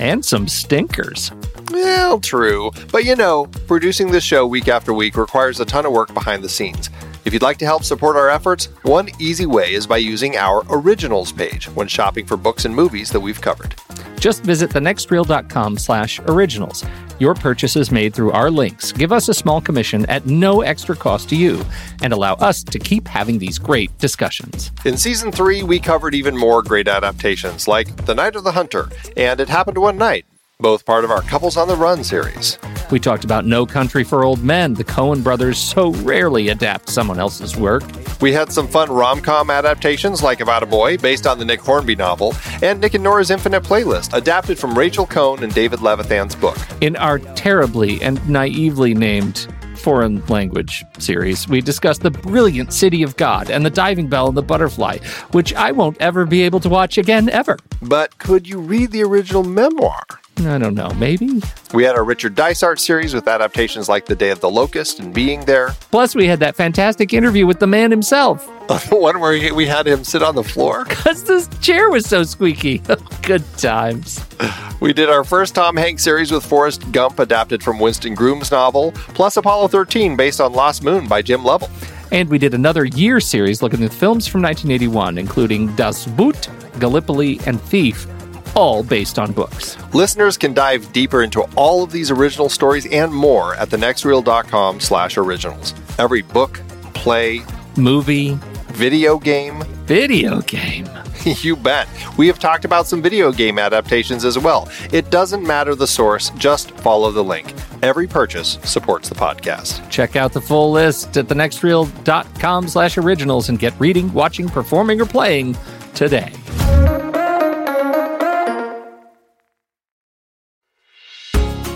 And some stinkers. Well, true. But you know, producing this show week after week requires a ton of work behind the scenes. If you'd like to help support our efforts, one easy way is by using our originals page when shopping for books and movies that we've covered. Just visit thenextreel.com slash originals. Your purchases made through our links give us a small commission at no extra cost to you and allow us to keep having these great discussions. In season three, we covered even more great adaptations like The Night of the Hunter and It Happened One Night, both part of our Couples on the Run series. We talked about No Country for Old Men. The Coen brothers so rarely adapt someone else's work. We had some fun rom com adaptations like About a Boy, based on the Nick Hornby novel, and Nick and Nora's Infinite Playlist, adapted from Rachel Cohn and David Levithan's book. In our terribly and naively named foreign language series, we discussed the brilliant City of God and the Diving Bell and the Butterfly, which I won't ever be able to watch again, ever. But could you read the original memoir? I don't know, maybe? We had our Richard Dysart series with adaptations like The Day of the Locust and Being There. Plus, we had that fantastic interview with the man himself. the one where we had him sit on the floor. Because this chair was so squeaky. Good times. We did our first Tom Hanks series with Forrest Gump, adapted from Winston Groom's novel, plus Apollo 13, based on Lost Moon by Jim Lovell. And we did another year series looking at films from 1981, including Das Boot, Gallipoli, and Thief all based on books. Listeners can dive deeper into all of these original stories and more at thenextreel.com slash originals. Every book, play, movie, video game, video game. you bet. We have talked about some video game adaptations as well. It doesn't matter the source, just follow the link. Every purchase supports the podcast. Check out the full list at thenextreel.com slash originals and get reading, watching, performing, or playing today.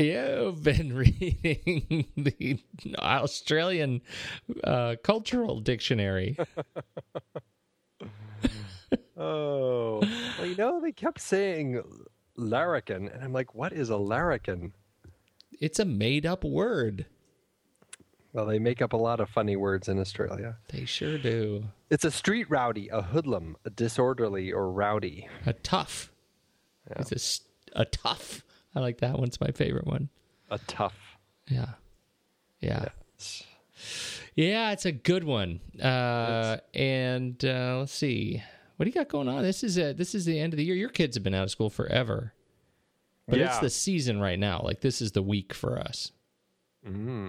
You've been reading the Australian uh, Cultural Dictionary. Oh, well, you know, they kept saying larrikin, and I'm like, what is a larrikin? It's a made up word. Well, they make up a lot of funny words in Australia. They sure do. It's a street rowdy, a hoodlum, a disorderly, or rowdy. A tough. It's a, a tough. I like that one. It's my favorite one. A tough. Yeah. Yeah. Yeah, it's a good one. Uh, and uh, let's see, what do you got going on? This is a, this is the end of the year. Your kids have been out of school forever, but it's the season right now. Like this is the week for us.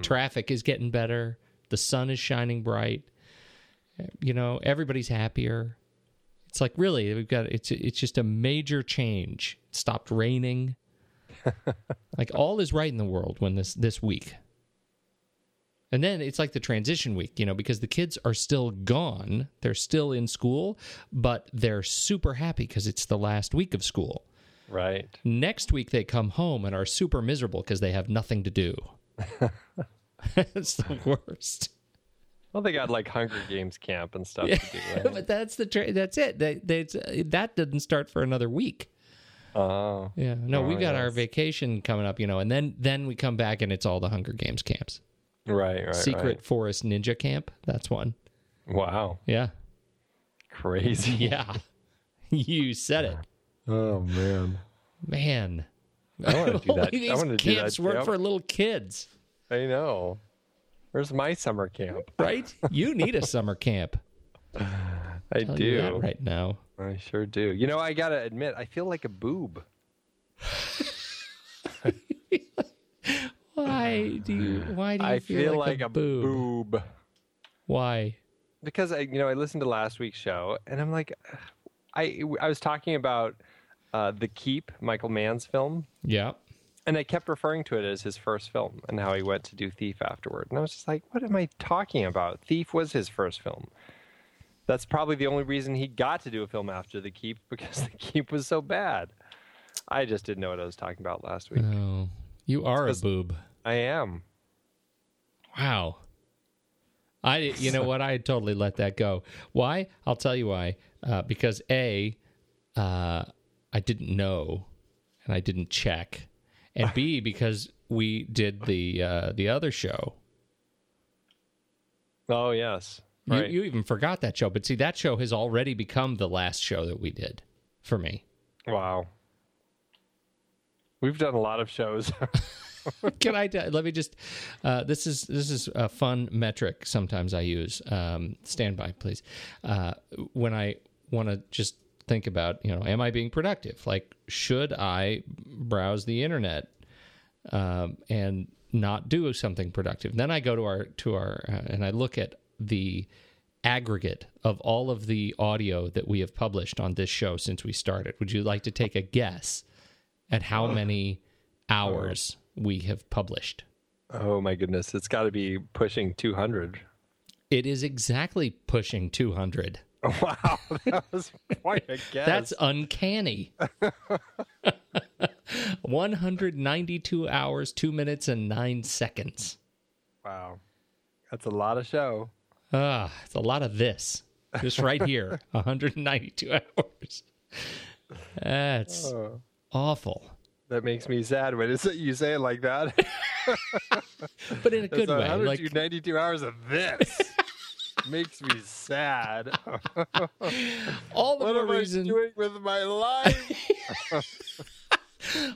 Traffic is getting better. The sun is shining bright. You know, everybody's happier. It's like really, we've got it's it's just a major change. It stopped raining. like all is right in the world when this this week. And then it's like the transition week, you know, because the kids are still gone. They're still in school, but they're super happy because it's the last week of school. Right. Next week, they come home and are super miserable because they have nothing to do. it's the worst. Well, they got like Hunger Games camp and stuff to do. Right? but that's the tra- that's it. They, they, that doesn't start for another week. Oh, Yeah, no, we've got our vacation coming up, you know, and then then we come back and it's all the Hunger Games camps. right, right. Secret Forest Ninja Camp, that's one. Wow. Yeah, Crazy. yeah, you said it. Oh man. Man, I wanna do that. I These wanna do that work camp. for little kids, I know. Where's my summer camp? right? you need a summer camp. I do. right now. I sure do. You know, I gotta admit, I feel like a boob. Why do you? Why do you I feel, like, a, boob? boob. Why? Because I, you know, I listened to last week's show, and I'm like, I I was talking about uh, the Keep, Michael Mann's film, Yeah. and I kept referring to it as his first film, and how he went to do Thief afterward. And I was just like, what am I talking about? Thief was his first film. That's probably the only reason he got to do a film after The Keep because The Keep was so bad. I just didn't know what I was talking about last week. Oh, you are a boob. I am. Wow. I, you know what? I totally let that go. Why? I'll tell you why. Uh, because a, uh, I didn't know, and I didn't check, and b, because we did the uh, the other show. Oh yes, right. you even forgot that show, but see, that show has already become the last show that we did for me. wow. We've done a lot of shows. Can I t- let me just? Uh, this is this is a fun metric. Sometimes I use. Um, stand by, please. Uh, when I want to just think about, you know, am I being productive? Like, should I browse the internet um, and not do something productive? Then I go to our to our uh, and I look at the aggregate of all of the audio that we have published on this show since we started. Would you like to take a guess at how many hours we have published? oh my goodness, it's got to be pushing 200. It is exactly pushing 200. Wow, that was quite a guess. That's uncanny. 192 hours, 2 minutes, and 9 seconds. wow. That's a lot of show. Ah, it's a lot of this. Just right here. 192 hours. That's awful. That makes me sad when it's, you say it like that. But in a good way. Like 192 hours of this. makes me sad. all the What more am I reason doing with my life?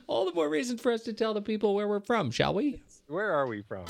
all the more reason for us to tell the people where we're from, shall we? Where are we from?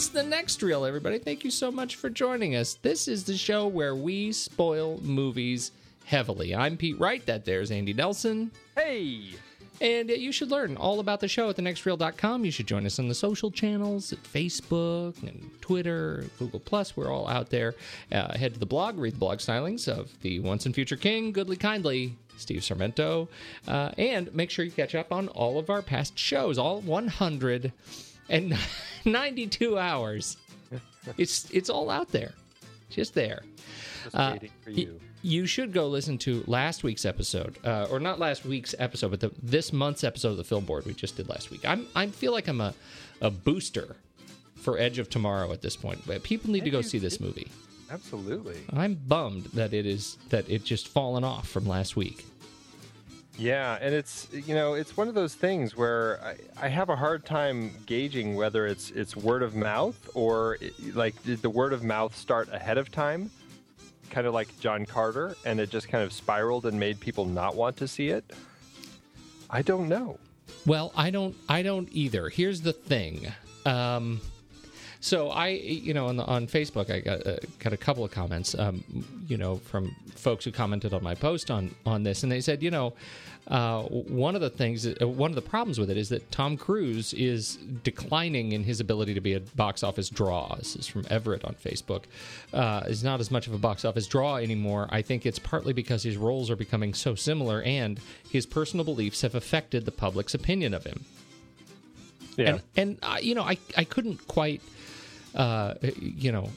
It's the next reel, everybody. Thank you so much for joining us. This is the show where we spoil movies heavily. I'm Pete Wright. That there's Andy Nelson. Hey! And uh, you should learn all about the show at thenextreel.com. You should join us on the social channels at Facebook and Twitter, Google Plus. We're all out there. Uh, head to the blog, read the blog stylings of the once and future king, Goodly Kindly, Steve Sarmento, uh, and make sure you catch up on all of our past shows, all 192 hours. It's it's all out there, just there. Just Uh, waiting for y- you. you should go listen to last week's episode, uh, or not last week's episode, but the, this month's episode of the Film Board we just did last week. I'm I feel like I'm a a booster for Edge of Tomorrow at this point. But people need to go see this movie. Absolutely. I'm bummed that it is that it just fallen off from last week. Yeah, and it's you know it's one of those things where I, I have a hard time gauging whether it's it's word of mouth or it, like did the word of mouth start ahead of time, kind of like John Carter, and it just kind of spiraled and made people not want to see it. I don't know. Well, I don't. I don't either. Here's the thing. Um, so I, you know, on the, on Facebook, I got uh, got a couple of comments, um, you know, from folks who commented on my post on on this, and they said, you know, uh, one of the things, uh, one of the problems with it is that Tom Cruise is declining in his ability to be a box office draw. This is from Everett on Facebook. Uh, is not as much of a box office draw anymore. I think it's partly because his roles are becoming so similar, and his personal beliefs have affected the public's opinion of him. Yeah. And and uh, you know, I I couldn't quite uh, you know,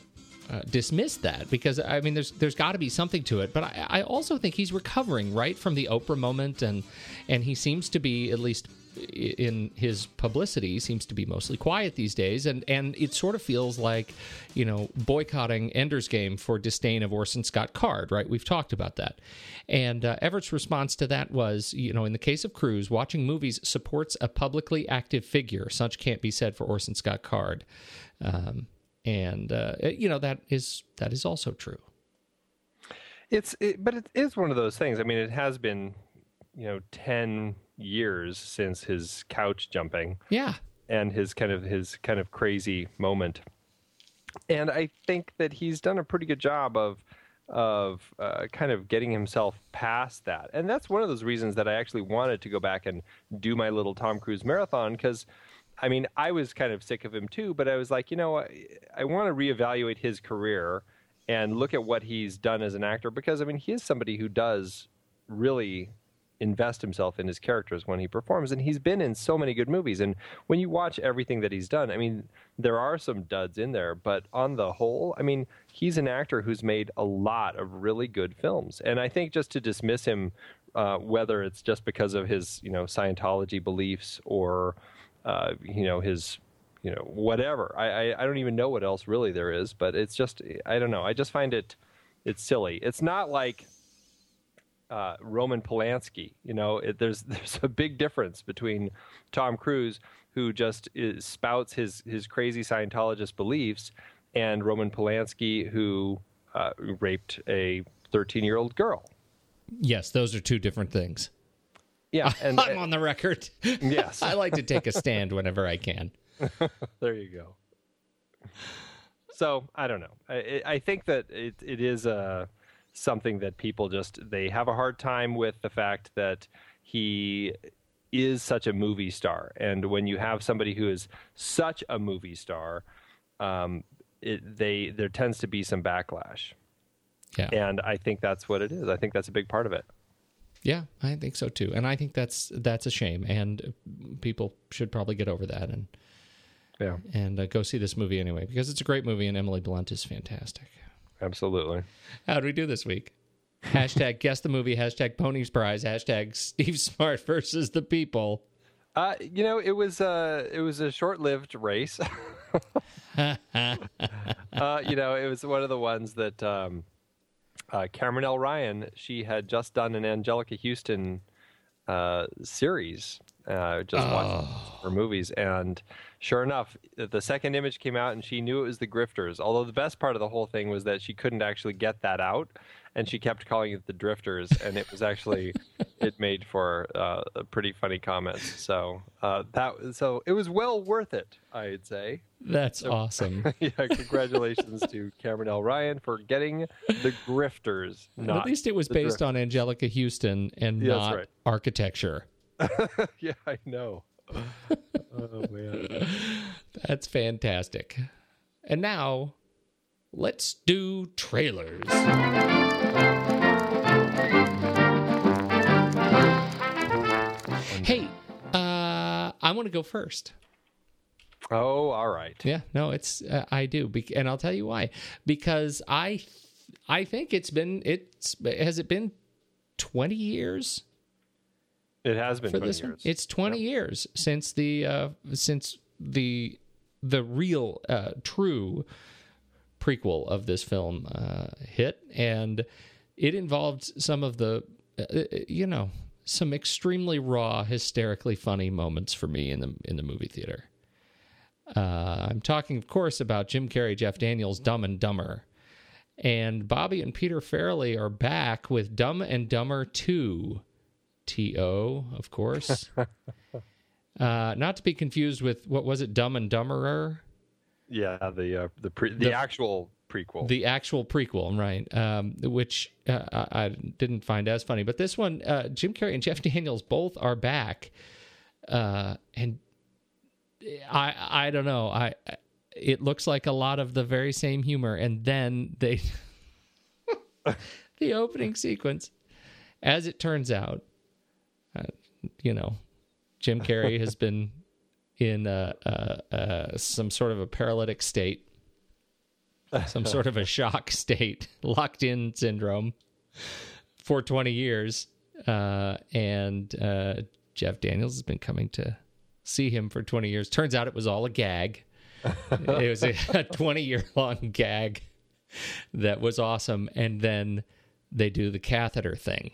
uh, dismiss that because I mean, there's there's got to be something to it. But I, I also think he's recovering right from the Oprah moment, and and he seems to be at least in his publicity seems to be mostly quiet these days. And and it sort of feels like you know boycotting ender's game for disdain of orson scott card right? We've talked about that. And uh, everett's response to that was you know in the case of cruise watching movies supports a publicly active figure. Such can't be said for orson scott card. Um, and uh, you know that is that is also true. It's it, but it is one of those things. I mean, it has been, you know, ten years since his couch jumping yeah and his kind of his kind of crazy moment. And I think that he's done a pretty good job of of uh, kind of getting himself past that. And that's one of those reasons that I actually wanted to go back and do my little Tom Cruise marathon because I mean, I was kind of sick of him too, but I was like, you know, I, I want to reevaluate his career and look at what he's done as an actor because I mean, he is somebody who does really invest himself in his characters when he performs and he's been in so many good movies and when you watch everything that he's done i mean there are some duds in there but on the whole i mean he's an actor who's made a lot of really good films and i think just to dismiss him uh, whether it's just because of his you know scientology beliefs or uh, you know his you know whatever I, I i don't even know what else really there is but it's just i don't know i just find it it's silly. It's not like uh, Roman Polanski. You know, it, there's there's a big difference between Tom Cruise, who just is, spouts his his crazy Scientologist beliefs, and Roman Polanski, who uh, raped a 13 year old girl. yes those are two different things Yeah, and i'm on the record yes, i like to take a stand whenever i can there you go. So I don't know. I, I think that it, it is uh, something that people just they have a hard time with the fact that he is such a movie star, and when you have somebody who is such a movie star, um, it, they there tends to be some backlash, yeah and I think that's what it is. I think that's a big part of it. Yeah, I think so too, and I think that's that's a shame, and people should probably get over that and Yeah, and uh, go see this movie anyway because it's a great movie and Emily Blunt is fantastic. Absolutely. How do we do this week? hashtag guess the movie. Hashtag Pony's Prize. Hashtag Steve Smart versus the people. Uh, you know, it was uh, it was a short-lived race. uh, you know, it was one of the ones that um, uh, Cameron L. Ryan. She had just done an Anjelica Huston uh, series. Uh, just watched her movies, and sure enough, the second image came out, and she knew it was the Grifters. Although the best part of the whole thing was that she couldn't actually get that out, and she kept calling it the Drifters, and it was actually it made for uh, a pretty funny comments. So uh, that so it was well worth it, I'd say. That's awesome. yeah, congratulations to Cameron L. Ryan for getting the Grifters. Not At least it was based Drifters. on Anjelica Huston and Yeah, not right. architecture. yeah, I know. oh man. That's fantastic. And now, let's do trailers. Hey, uh, I want to go first. Oh, all right. Yeah, no, it's uh, I do, Bec- and I'll tell you why. Because I, I think it's been it's has it been twenty years It has been for 20 this years. one? It's twenty years since the uh, since the the real uh, true prequel of this film uh, hit, and it involved some of the uh, you know some extremely raw, hysterically funny moments for me in the in the movie theater. Uh, I'm talking, of course, about Jim Carrey, Jeff Daniels, Dumb and Dumber. And Bobby and Peter Farrelly are back with Dumb and Dumber 2. T.O., of course. uh, not to be confused with, what was it, Dumb and Dumberer? yeah, the uh, the pre- the, The- actual prequel. The actual prequel, right? Um, which uh, I, I didn't find as funny. But this one, uh, Jim Carrey and Jeff Daniels both are back. Uh, and I I don't know. I it looks like a lot of the very same humor, and then they the opening sequence. As it turns out, you know, Jim Carrey has been in uh, uh, uh, some sort of a paralytic state, some sort of a shock state, locked in syndrome for 20 years. Uh, and uh, Jeff Daniels has been coming to see him for 20 years. Turns out it was all a gag. it was a 20 year long gag that was awesome. And then they do the catheter thing.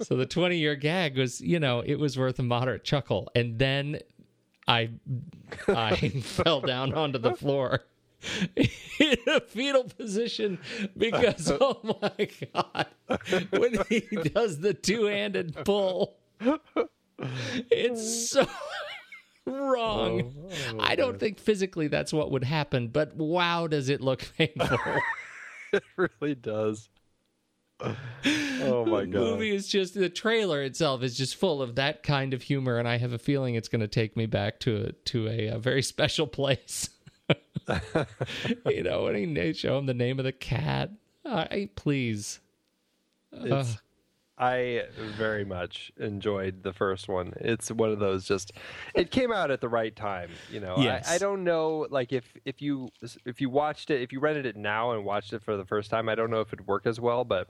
So the 20 year gag was, you know, it was worth a moderate chuckle. And then I I fell down onto the floor in a fetal position because oh my god when he does the two-handed pull it's so wrong oh, i don't think physically that's what would happen but wow does it look painful it really does. Oh my god! the movie is just the trailer itself is just full of that kind of humor and i have a feeling it's going to take me back to a, to a, a very special place you know when he they show him the name of the cat I please It's, I very much enjoyed the first one. It's one of those just it came out at the right time, you know. Yes. I, I don't know like if if you if you watched it if you rented it now and watched it for the first time, I don't know if it'd work as well, but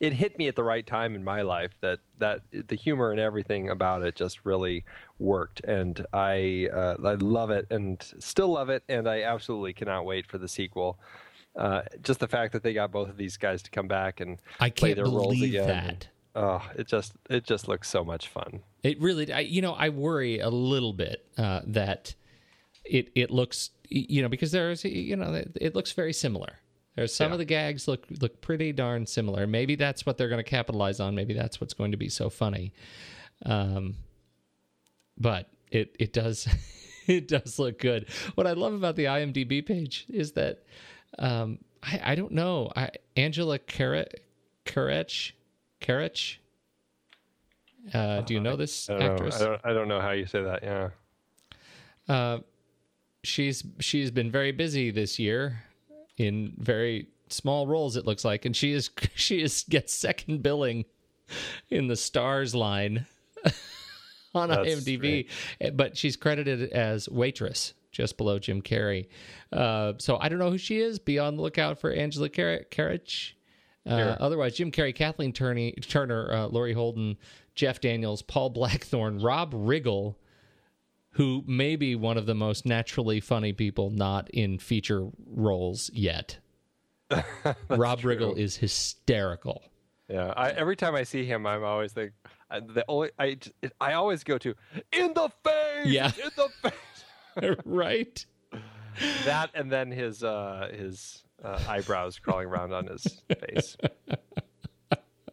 it hit me at the right time in my life that that the humor and everything about it just really worked and I uh, I love it and still love it and I absolutely cannot wait for the sequel. Uh, just the fact that they got both of these guys to come back and i play their roles again. that Oh, it just it just looks so much fun. It really, I, you know, I worry a little bit uh, that it it looks, you know, because there's, you know, it looks very similar. There's some Yeah. of the gags look look pretty darn similar. Maybe that's what they're going to capitalize on. Maybe that's what's going to be so funny. Um, but it it does it does look good. What I love about the IMDb page is that um, I I don't know I Angela Carrot Carrich Carrich. Uh, do you know this I don't actress? know. I don't, I don't know how you say that. Yeah. Uh, she's she's been very busy this year in very small roles it looks like. And she is she is gets second billing in the stars line on That's IMDb. but she's credited as waitress just below Jim Carrey. Uh, so I don't know who she is. Be on the lookout for Angela Car- Carriage uh, otherwise Jim Carrey Kathleen Turney, Turner uh, Laurie Holden Jeff Daniels Paul Blackthorne Rob Riggle who may be one of the most naturally funny people not in feature roles yet. Rob true. Riggle is hysterical. Yeah. I, every time I see him, I'm always like the only I I always go to in the face. Yeah. In the face. right? that and then his uh his uh, eyebrows crawling around on his face.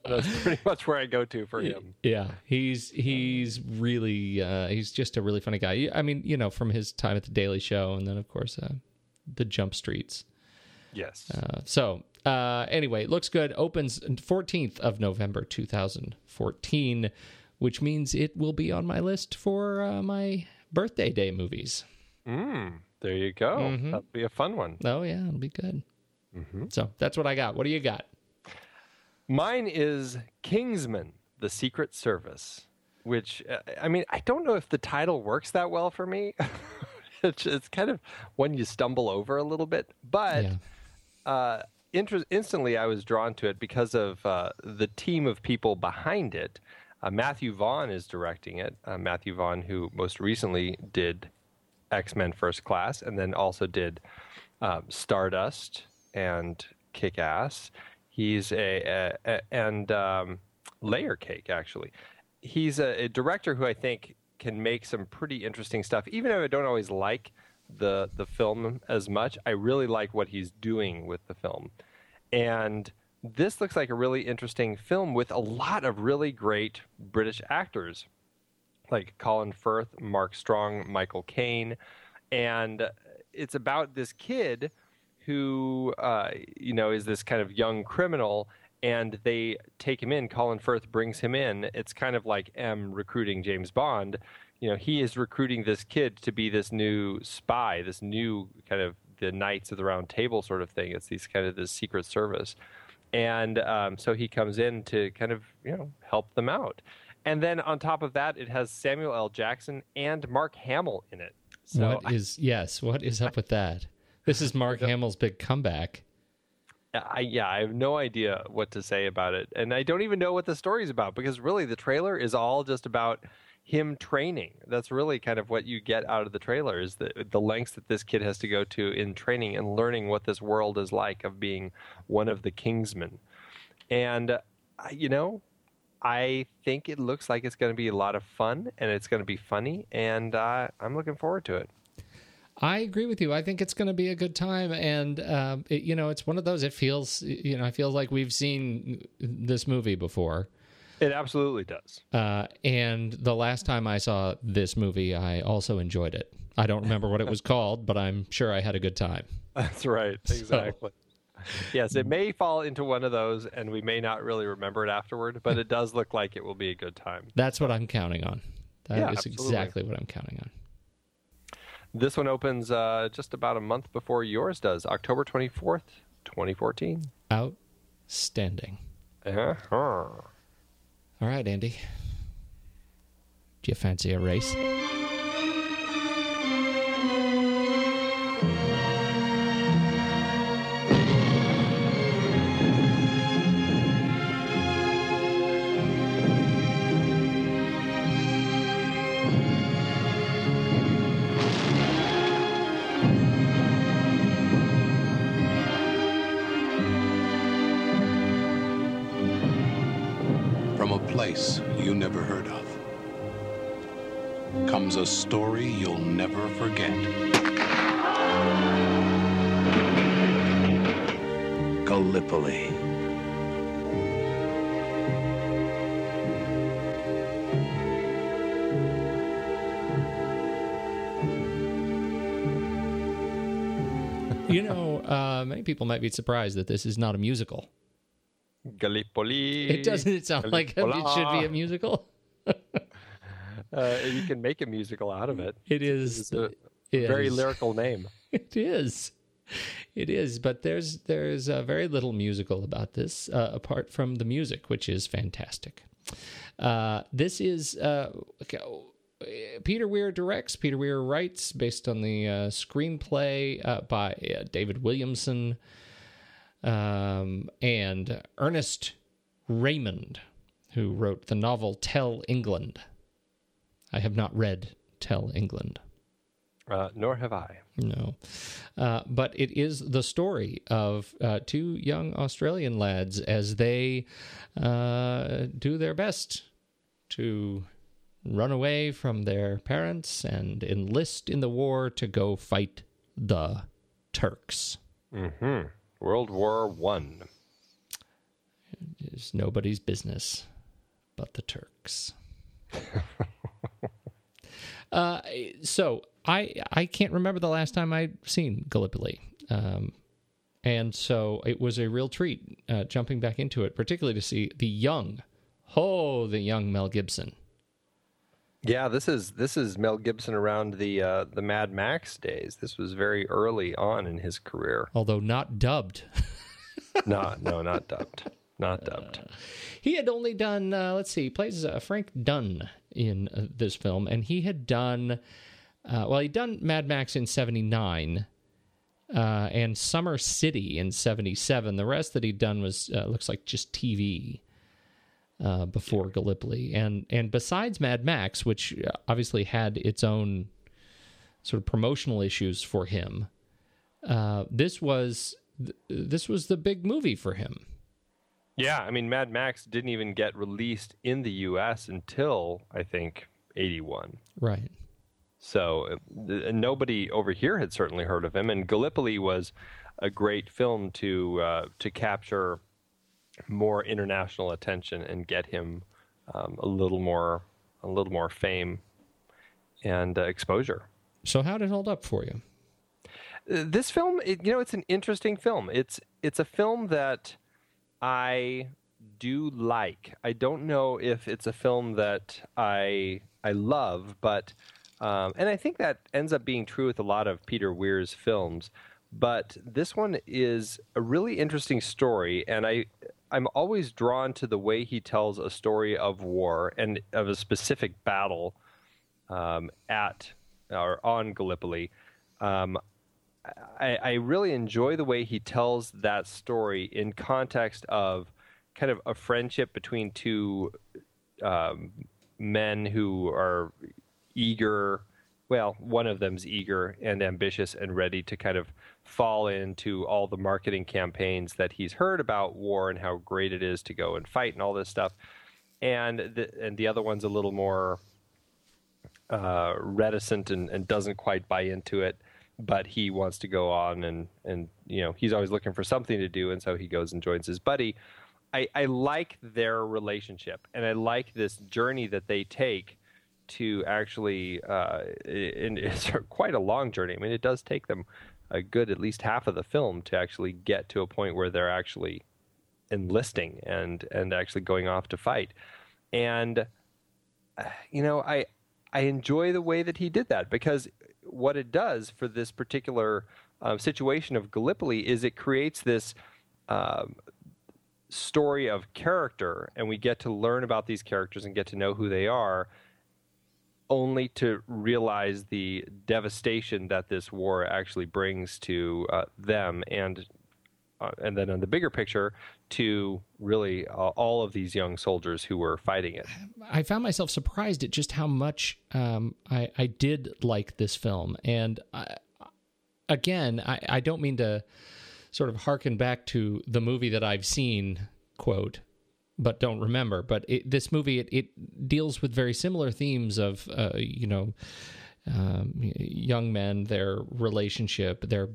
That's pretty much where I go to for him. Yeah, he's he's really uh, he's just a really funny guy. I mean, you know, from his time at the Daily Show, and then of course uh, the Jump Streets. Yes. Uh, so uh, anyway, looks good. Opens 14th of November 2014, which means it will be on my list for uh, my birthday day movies. Mm, there you go. Mm-hmm. That'll be a fun one. Oh yeah, it'll be good. So that's what I got. What do you got? Mine is Kingsman: The Secret Service, which uh, I mean, I don't know if the title works that well for me. it's, it's kind of one you stumble over a little bit, but Yeah. uh, inter- instantly I was drawn to it because of uh, the team of people behind it. Uh, Matthew Vaughn is directing it. Uh, Matthew Vaughn, who most recently did X Men First Class, and then also did um, Stardust and Kick Ass. He's a, a, a and um, Layer Cake actually. He's a, a director who I think can make some pretty interesting stuff. Even if I don't always like the the film as much, I really like what he's doing with the film. And this looks like a really interesting film with a lot of really great British actors, like Colin Firth, Mark Strong, Michael Caine, and it's about this kid who uh, you know is this kind of young criminal and they take him in. Colin firth brings him in. It's kind of like m recruiting james bond. You know he is recruiting this kid to be this new spy this new kind of the knights of the round table sort of thing. It's these kind of this secret service. And um, so he comes in to kind of you know help them out. And then on top of that it has samuel l. Jackson and mark hamill in it. So what is yes? What is up with that? This is Mark Hamill's big comeback. I, yeah, I have no idea what to say about it, and I don't even know what the story is about because really the trailer is all just about him training. That's really kind of what you get out of the trailer is the the lengths that this kid has to go to in training and learning what this world is like of being one of the Kingsmen. And uh, you know, I think it looks like it's going to be a lot of fun and it's going to be funny, and uh, I'm looking forward to it. I agree with you. I think it's going to be a good time, and um, it, you know, it's one of those. It feels, you know, I feel like we've seen this movie before. It absolutely does. Uh, and the last time I saw this movie, I also enjoyed it. I don't remember what it was called, but I'm sure I had a good time. That's right. Exactly. So, yes, it may fall into one of those, and we may not really remember it afterward, but it does look like it will be a good time. That's what I'm counting on. That yeah, is absolutely. exactly what I'm counting on. This one opens uh, just about a month before yours does, October 24th, 2014. Outstanding. Uh-huh. All right, Andy. Do you fancy a race? Comes a story you'll never forget. Gallipoli. You know, uh, many people might be surprised that this is not a musical. Gallipoli. It doesn't sound like it should be a musical. uh, you can make a musical out of it. It is a it very is. lyrical name. It is. It is, but there's there's uh, very little musical about this uh, apart from the music, which is fantastic. Uh, this is uh, Peter Weir directs. Peter Weir writes based on the uh, screenplay uh, by David Williamson um, and Ernest Raymond, who wrote the novel Tell England. I have not read Tell England. Uh, nor have I. No. Uh, but it is the story of uh, two young Australian lads as they uh, do their best to run away from their parents and enlist in the war to go fight the Turks. Mm-hmm. World War One. It is nobody's business but the Turks. uh, so I I can't remember the last time I'd seen Gallipoli. Um, and so it was a real treat uh, jumping back into it, particularly to see the young, oh, the young Mel Gibson. Yeah, this is this is Mel Gibson around the uh, the Mad Max days. This was very early on in his career, although not dubbed. no, no, not dubbed. Not dubbed. Uh, he had only done. Uh, let's see, he plays uh, Frank Dunne in uh, this film, and he had done. Uh, well, he'd done Mad Max in '79, uh, and Summer City in '77. The rest that he'd done was uh, looks like just TV uh, before Gallipoli, and and besides Mad Max, which obviously had its own sort of promotional issues for him, uh, this was th- this was the big movie for him. Yeah, I mean, Mad Max didn't even get released in the U.S. until I think '81. Right. So uh, nobody over here had certainly heard of him, and Gallipoli was a great film to uh, to capture more international attention and get him um, a little more a little more fame and uh, exposure. So how did it hold up for you? Uh, This film, it, you know, it's an interesting film. It's it's a film that I do like. I don't know if it's a film that I I love, but um, and I think that ends up being true with a lot of Peter Weir's films. But this one is a really interesting story, and I I'm always drawn to the way he tells a story of war and of a specific battle um, at or on Gallipoli. Um, I, I really enjoy the way he tells that story in context of kind of a friendship between two um, men who are eager. Well, one of them's eager and ambitious and ready to kind of fall into all the marketing campaigns that he's heard about war and how great it is to go and fight and all this stuff. And the, and the other one's a little more uh, reticent and, and doesn't quite buy into it, but he wants to go on and and you know he's always looking for something to do, and so he goes and joins his buddy. I, I like their relationship, and I like this journey that they take to actually, uh, and it's quite a long journey. I mean, it does take them a good at least half of the film to actually get to a point where they're actually enlisting and and actually going off to fight. And uh, you know, I I enjoy the way that he did that because what it does for this particular um, situation of Gallipoli is it creates this um, story of character, and we get to learn about these characters and get to know who they are, only to realize the devastation that this war actually brings to uh, them and. Uh, and then on the bigger picture, to really uh, all of these young soldiers who were fighting it. I found myself surprised at just how much um, I, I did like this film. And I, again, I, I don't mean to sort of harken back to the movie that I've seen, quote, but don't remember. But it, this movie, it, it deals with very similar themes of, uh, you know, um, young men, their relationship, their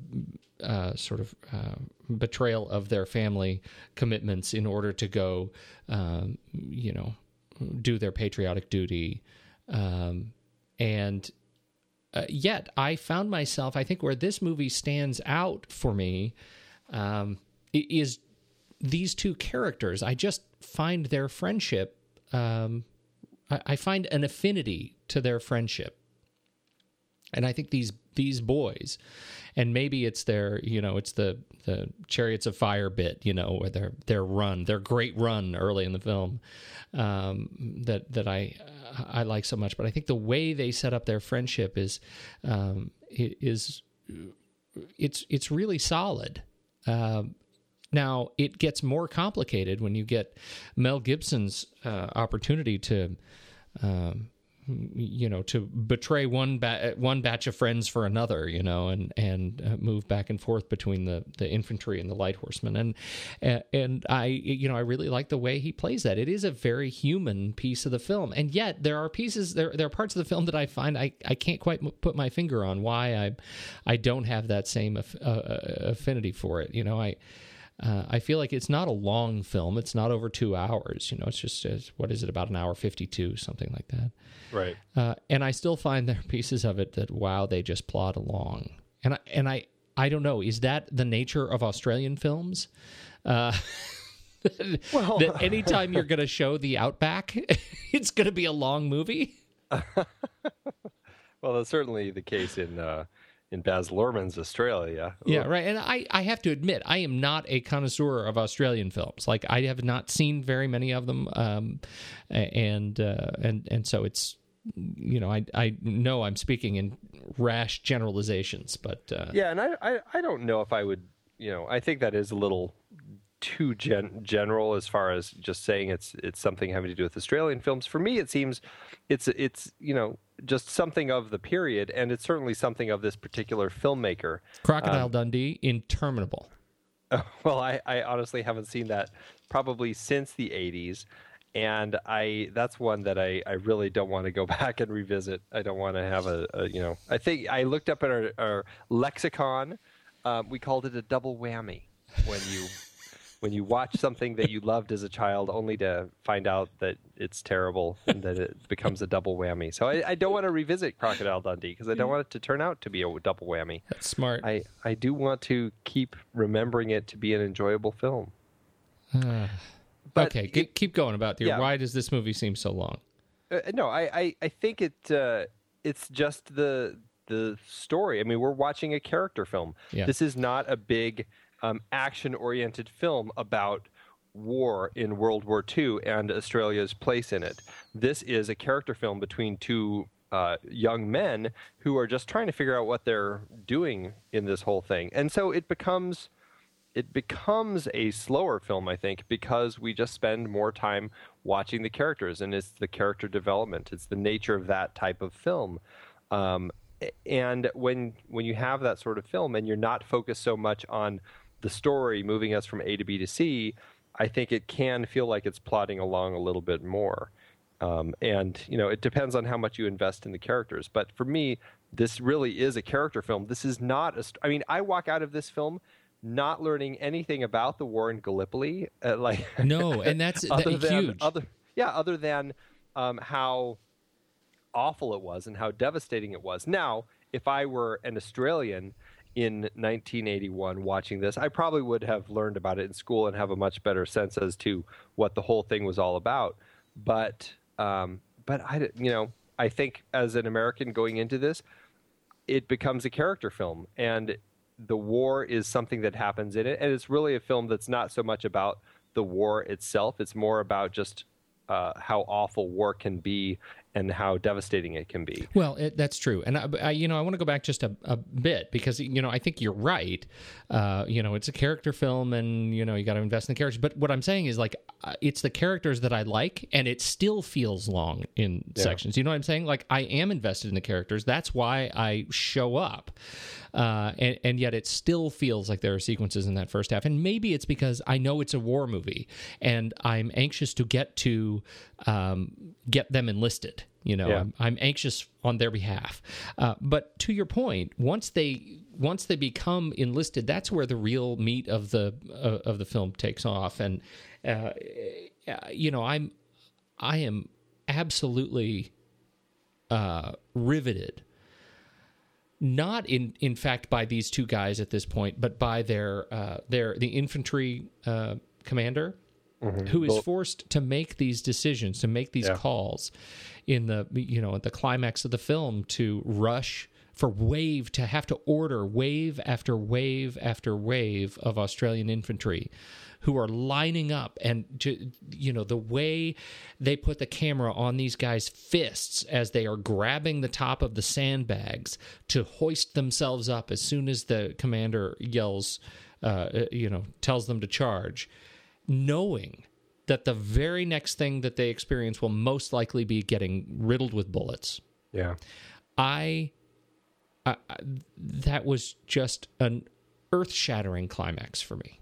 uh, sort of uh, betrayal of their family commitments in order to go, um, you know, do their patriotic duty. Um, and uh, yet, I found myself, I think, where this movie stands out for me um, is these two characters. I just find their friendship, um, I, I find an affinity to their friendship and I think these these boys, and maybe it's their you know it's the the chariots of fire bit you know or their their run their great run early in the film um, that that I I like so much. But I think the way they set up their friendship is um, is it's it's really solid. Um, now it gets more complicated when you get Mel Gibson's uh, opportunity to. Um, you know to betray one ba- one batch of friends for another you know and and uh, move back and forth between the the infantry and the light horsemen. And and I you know I really like the way he plays that. It is a very human piece of the film. And yet there are pieces there there are parts of the film that I find I I can't quite put my finger on why I I don't have that same aff- uh, affinity for it. You know I uh, I feel like it's not a long film. It's not over two hours. You know, it's just it's, what is it about an hour fifty two, something like that. Right. Uh, and I still find there are pieces of it that wow, they just plod along. And I, and I I don't know. Is that the nature of Australian films? Uh, well, that anytime you're going to show the outback, it's going to be a long movie. well, that's certainly the case in uh, in Baz Luhrmann's Australia. Yeah, right. And I, I have to admit, I am not a connoisseur of Australian films. Like I have not seen very many of them, um, and uh, and and so it's you know, I I know I'm speaking in rash generalizations, but uh, Yeah, and I, I I don't know if I would, you know, I think that is a little too gen- general as far as just saying it's it's something having to do with Australian films. For me, it seems it's it's you know just something of the period, and it's certainly something of this particular filmmaker. Crocodile Dundee, interminable. well, I, I honestly haven't seen that probably since the '80s, and I that's one that I, I really don't want to go back and revisit. I don't want to have a, a you know. I think I looked up in our, our lexicon. Um, we called it a double whammy when you when you watch something that you loved as a child, only to find out that it's terrible and that it becomes a double whammy. So I, I don't want to revisit Crocodile Dundee because I don't want it to turn out to be a double whammy. That's smart. I, I do want to keep remembering it to be an enjoyable film. But okay, it- keep keep going about your. yeah. Why does this movie seem so long? Uh, no, I, I, I think it uh, it's just the the story. I mean, we're watching a character film. Yeah. This is not a big um, action oriented film about war in World War II and Australia's place in it. This is a character film between two uh, young men who are just trying to figure out what they're doing in this whole thing, and so it becomes it becomes a slower film, I think, because we just spend more time watching the characters, and it's the character development. It's the nature of that type of film. Um, and when when you have that sort of film, and you're not focused so much on the story moving us from A to B to C, I think it can feel like it's plodding along a little bit more. Um, and you know, it depends on how much you invest in the characters. But for me, this really is a character film. This is not a. St- I mean, I walk out of this film not learning anything about the war in Gallipoli. Uh, like No, and that's that, other than huge. other yeah, other than um, how awful it was and how devastating it was. Now, if I were an Australian in 1981 watching this, I probably would have learned about it in school and have a much better sense as to what the whole thing was all about. But um, but I you know I think as an American going into this, it becomes a character film and the war is something that happens in it and it's really a film that's not so much about the war itself it's more about just uh, how awful war can be and how devastating it can be Well, it, that's true, and I, I, you know, I want to go back just a, a bit because you know I think you're right. Uh, you know, it's a character film, and you know you got to invest in the characters. But what I'm saying is like uh, it's the characters that I like, and it still feels long in sections. You know what I'm saying? Like I am invested in the characters. That's why I show up, uh, and, and yet it still feels like there are sequences in that first half. And maybe it's because I know it's a war movie, and I'm anxious to get to um, get them enlisted. You know, Yeah. I'm, I'm anxious on their behalf. Uh, but to your point, once they once they become enlisted, that's where the real meat of the uh, of the film takes off. And uh, you know, I'm I am absolutely uh, riveted. Not in in fact by these two guys at this point, but by their uh, their the infantry uh, commander who is forced to make these decisions, to make these Yeah. calls in the you know at the climax of the film to rush for wave to have to order wave after wave after wave of Australian infantry who are lining up and to, you know the way they put the camera on these guys fists as they are grabbing the top of the sandbags to hoist themselves up as soon as the commander yells uh, you know tells them to charge knowing that the very next thing that they experience will most likely be getting riddled with bullets. yeah I, I that was just an earth-shattering climax for me.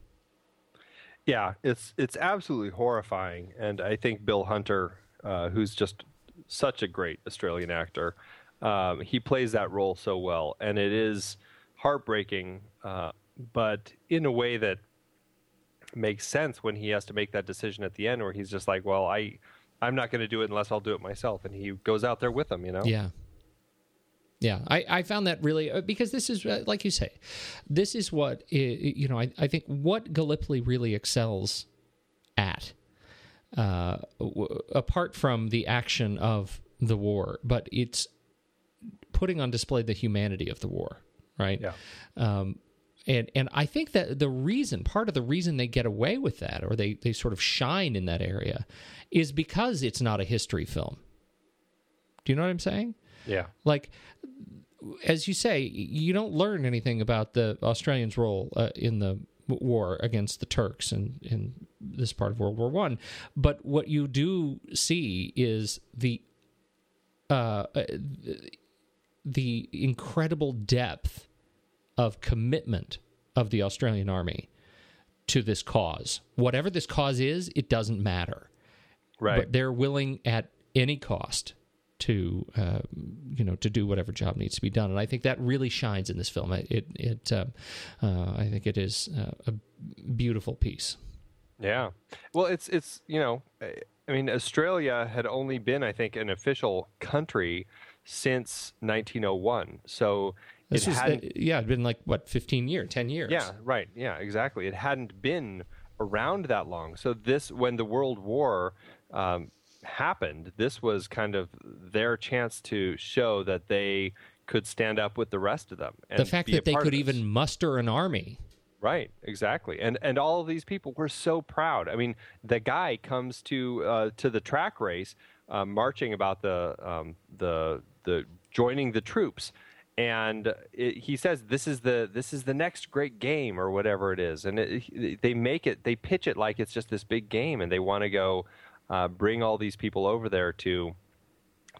yeah it's it's absolutely horrifying and i think bill hunter uh, who's just such a great australian actor um, he plays that role so well and it is heartbreaking uh, but in a way that makes sense when he has to make that decision at the end where he's just like well i i'm not going to do it unless i'll do it myself and he goes out there with them you know Yeah. Yeah, I, I found that really uh, because this is uh, like you say, this is what i- you know. I, I think what Gallipoli really excels at, uh, w- apart from the action of the war, but it's putting on display the humanity of the war, right? Yeah. Um, and and I think that the reason, part of the reason they get away with that, or they they sort of shine in that area, is because it's not a history film. Do you know what I'm saying? Yeah. Like, as you say, you don't learn anything about the Australians' role uh, in the war against the Turks and in this part of World War One. But what you do see is the uh, uh, the incredible depth of commitment of the Australian Army to this cause. Whatever this cause is, it doesn't matter. Right. But they're willing at any cost to uh, you know to do whatever job needs to be done, and I think that really shines in this film. It it, uh, uh, I think it is uh, a beautiful piece. Yeah. Well, it's it's you know, I mean, Australia had only been, I think, an official country since 1901. So This it was, uh, yeah, it'd been like what fifteen years, ten years. Yeah. Right. Yeah. Exactly. It hadn't been around that long. So this, when the World War um, happened, this was kind of their chance to show that they could stand up with the rest of them. And the fact that they could even muster an army. Right, exactly, and and all of these people were so proud. I mean, the guy comes to uh, to the track race, uh, marching about the um, the the joining the troops, and it, he says this is the this is the next great game or whatever it is, and it, they make it they pitch it like it's just this big game, and they want to go uh, bring all these people over there to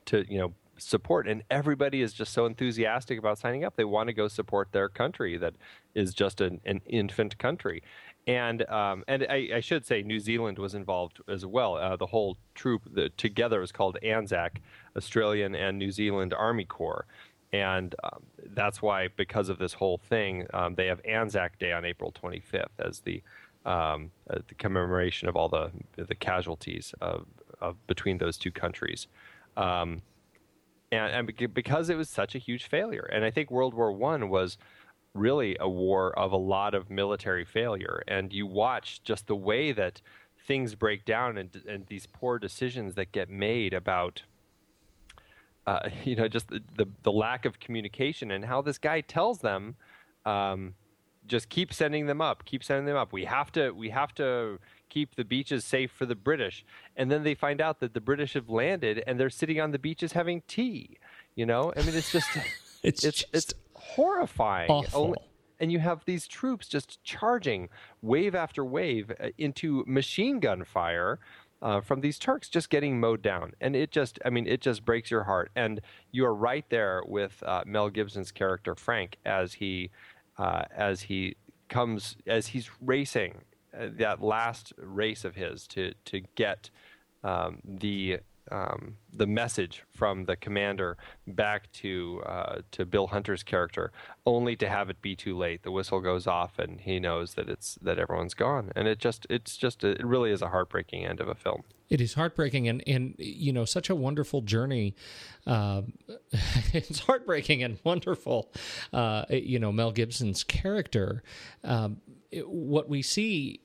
to you know support. And everybody is just so enthusiastic about signing up. They want to go support their country that is just an, an infant country. And um, and I, I should say New Zealand was involved as well. Uh, the whole troop the, together was called ANZAC, Australian and New Zealand Army Corps, and um, that's why because of this whole thing, um, they have Anzac Day on April 25th as the um, uh, the commemoration of all the the casualties of, of between those two countries. Um, and, and because it was such a huge failure. And I think World War One was really a war of a lot of military failure. And you watch just the way that things break down and, and these poor decisions that get made about. Uh, you know, just the, the the lack of communication and how this guy tells them, um, just keep sending them up, keep sending them up. We have to, we have to keep the beaches safe for the British. And then they find out that the British have landed and they're sitting on the beaches having tea. You know, I mean, it's just, It's it's just it's horrifying. awful. and you have these troops just charging wave after wave uh, into machine gun fire. Uh, from these Turks just getting mowed down, and it just, I mean, it just breaks your heart. And you are right there with uh, Mel Gibson's character Frank as he, uh, as he comes, as he's racing uh, that last race of his to to get um, the um, the message from the commander back to uh, to Bill Hunter's character, only to have it be too late. The whistle goes off, and he knows that it's that everyone's gone, and it just it's just it really is a heartbreaking end of a film. It is heartbreaking and, and you know such a wonderful journey. Uh, it's heartbreaking and wonderful. Uh, you know Mel Gibson's character. Um, it- what we see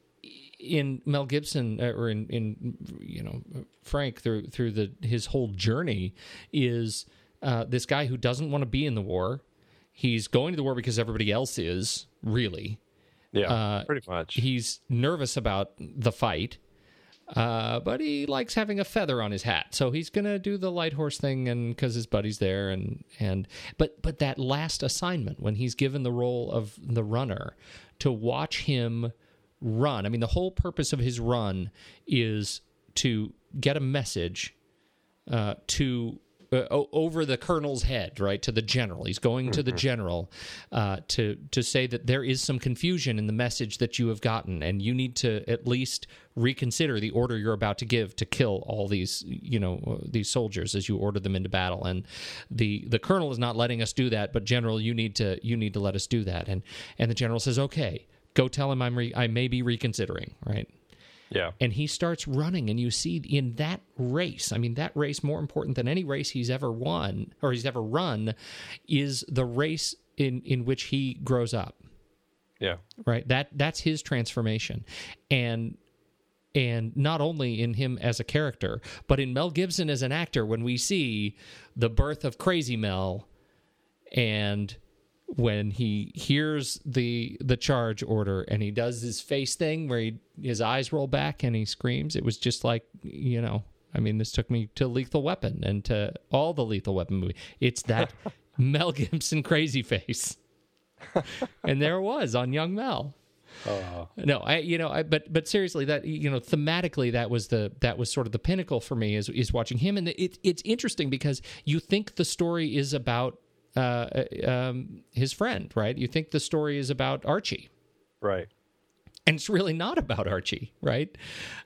in Mel Gibson uh, or in, in you know Frank through through the his whole journey is uh, this guy who doesn't want to be in the war. He's going to the war because everybody else is really. Yeah, Uh, pretty much. He's nervous about the fight, uh, but he likes having a feather on his hat, so he's gonna do the light horse thing, and because his buddy's there, and and but but that last assignment when he's given the role of the runner to watch him run. I mean, the whole purpose of his run is to get a message uh, to uh, over the colonel's head, right to the general. He's going to the general uh, to to say that there is some confusion in the message that you have gotten, and you need to at least reconsider the order you're about to give to kill all these you know uh, these soldiers as you order them into battle. And the the colonel is not letting us do that, but general, you need to you need to let us do that. And and the general says, okay, go tell him I'm re- I may be reconsidering, right? Yeah, and he starts running and you see in that race i mean that race more important than any race he's ever won or he's ever run is the race in in which he grows up. Yeah, right? That that's his transformation. And and not only in him as a character but in Mel Gibson as an actor when we see the birth of crazy Mel and when he hears the the charge order and he does his face thing where he his eyes roll back and he screams it was just like you know I mean, this took me to Lethal Weapon and to all the Lethal Weapon movie. It's that Mel Gibson crazy face, and there it was on young Mel. Oh. No, I you know, I but but seriously, that you know, thematically, that was the that was sort of the pinnacle for me is is watching him, and it it's interesting because you think the story is about uh, um, his friend, right? You think the story is about Archie, Right. and it's really not about Archie, right?